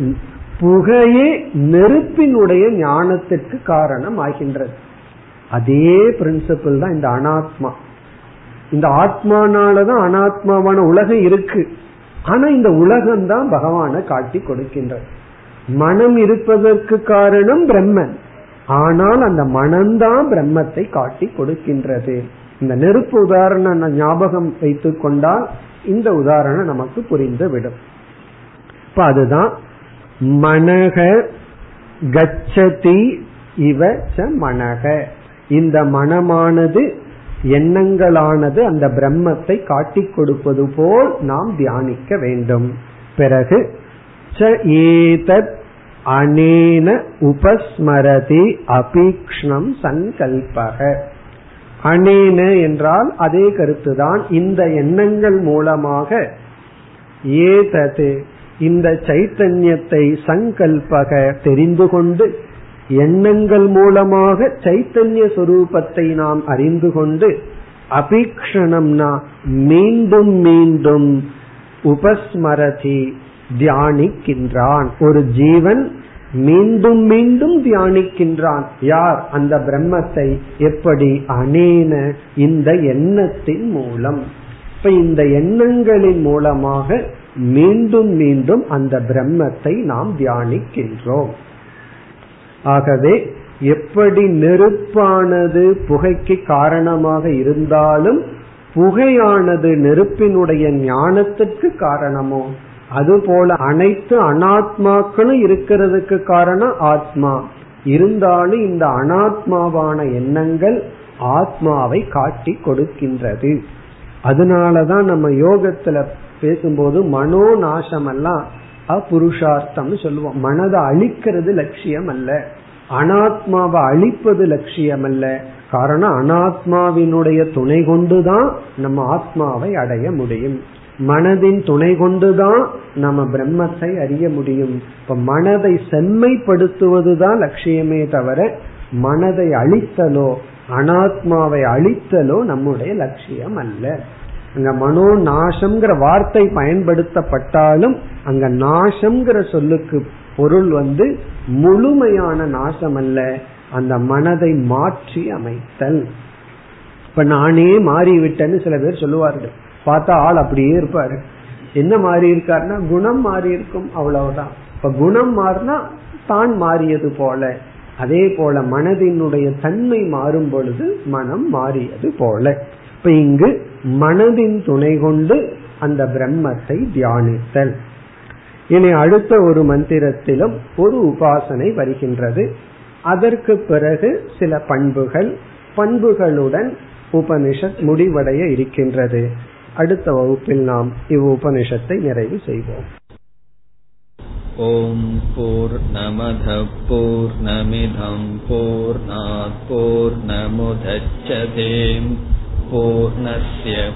புகையே நெருப்பினுடைய ஞானத்திற்கு காரணம் ஆகின்றது அதே பிரின்சிபிள் தான் இந்த அனாத்மா. இந்த ஆத்மானாலதான் அனாத்மாவான உலகம் இருக்கு. ஆனா இந்த உலகம் தான் பகவான காட்டி கொடுக்கின்றது. மனம் இருப்பதற்கு காரணம் பிரம்மன். ஆனால் அந்த மனம்தான் பிரம்மத்தை காட்டி கொடுக்கின்றது. இந்த நெருப்பு உதாரணம் ஞாபகம் வைத்துக் கொண்டால் இந்த உதாரணம் நமக்கு புரிந்து விடும் இப்ப அதுதான் மனக கச்சதி இவ ச மனக இந்த மனமானது எண்ணங்களானது அந்த பிரம்மத்தை காட்டிக் கொடுப்பது போல் நாம் தியானிக்க வேண்டும். பிறகு ச ஏதத் அனேன உபஸ்மரதி அபீக்ஷ்ணம் சங்கல்பக. அனேன என்றால் அதே கருத்துதான். இந்த எண்ணங்கள் மூலமாக ஏதது. இந்த சைத்தன்யத்தை சங்கல்பக தெரிந்து கொண்டு எண்ணங்கள் மூலமாக சைத்தன்ய சொரூபத்தை நாம் அறிந்து கொண்டு அபீக்ஷணம்னா மீண்டும் மீண்டும் உபஸ்மரதி தியானிக்கின்றான். ஒரு ஜீவன் மீண்டும் மீண்டும் தியானிக்கின்றான். யார்? அந்த பிரம்மத்தை எப்படி அனேன இந்த எண்ணத்தின் மூலம்? இப்ப இந்த எண்ணங்களின் மூலமாக மீண்டும் மீண்டும் அந்த பிரம்மத்தை நாம் தியானிக்கின்றோம். ஆகவே எப்படி நெருப்பானது புகைக்கு காரணமாக இருந்தாலும் புகையானது நெருப்பினுடைய ஞானத்திற்கு காரணமோ? அதுபோல அனைத்து அனாத்மாக்களும் இருக்கிறதுக்கு காரணம் ஆத்மா. இருந்தாலும் இந்த அனாத்மாவான எண்ணங்கள் ஆத்மாவை காட்டி கொடுக்கின்றது. அதனாலதான் நம்ம யோகத்துல பேசும்போது மனோ நாசம் எல்லாம் அபுருஷார்த்தம்னு சொல்லுவோம். மனதை அழிக்கிறது லட்சியம் அல்ல அனாத்மாவை அழிப்பது லட்சியம் அல்ல காரணம் அனாத்மாவினுடைய துணை கொண்டுதான் நம்ம ஆத்மாவை அடைய முடியும். மனதின் துணை கொண்டுதான் நம்ம பிரம்மத்தை அறிய முடியும். இப்ப மனதை செம்மைப்படுத்துவதுதான் லட்சியமே தவிர மனதை அழித்தலோ அனாத்மாவை அழித்தலோ நம்முடைய லட்சியம் அல்ல. அங்க மனோ நாசம்ங்கிற வார்த்தை பயன்படுத்தப்பட்டாலும் அங்க நாசம்ங்கிற சொல்லுக்கு பொருள் வந்து முழுமையான நாசம் அல்ல. அந்த மனதை மாற்றி அமைத்தல். இப்ப நானே மாறிவிட்டேன்னு சில பேர் சொல்லுவார்கள். பார்த்தா ஆள் அப்படியே இருப்பாரு. என்ன மாறி இருக்காருன்னா குணம் மாறி இருக்கும் அவ்வளவுதான். இப்ப குணம் மாறினா தான் மாறியது போல. அதே போல மனதினுடைய தன்மை மாறும் பொழுது மனம் மாறியது போல. இப்ப இங்கு மனதின் துணை கொண்டு அந்த பிரம்மத்தை தியானித்தல். இனி அடுத்த ஒரு மந்திரத்திலும் ஒரு உபாசனை வருகின்றது. அதற்கு பிறகு சில பண்புகள் பண்புகளுடன் உபனிஷத் முடிவடைய இருக்கின்றது. அடுத்த வகுப்பில் நாம் இவ் உபனிஷத்தை நிறைவு செய்வோம். ஓம் போர் நமத போர் நமிதம் போர் போர் நமுதச்சதேம் பூர்ணய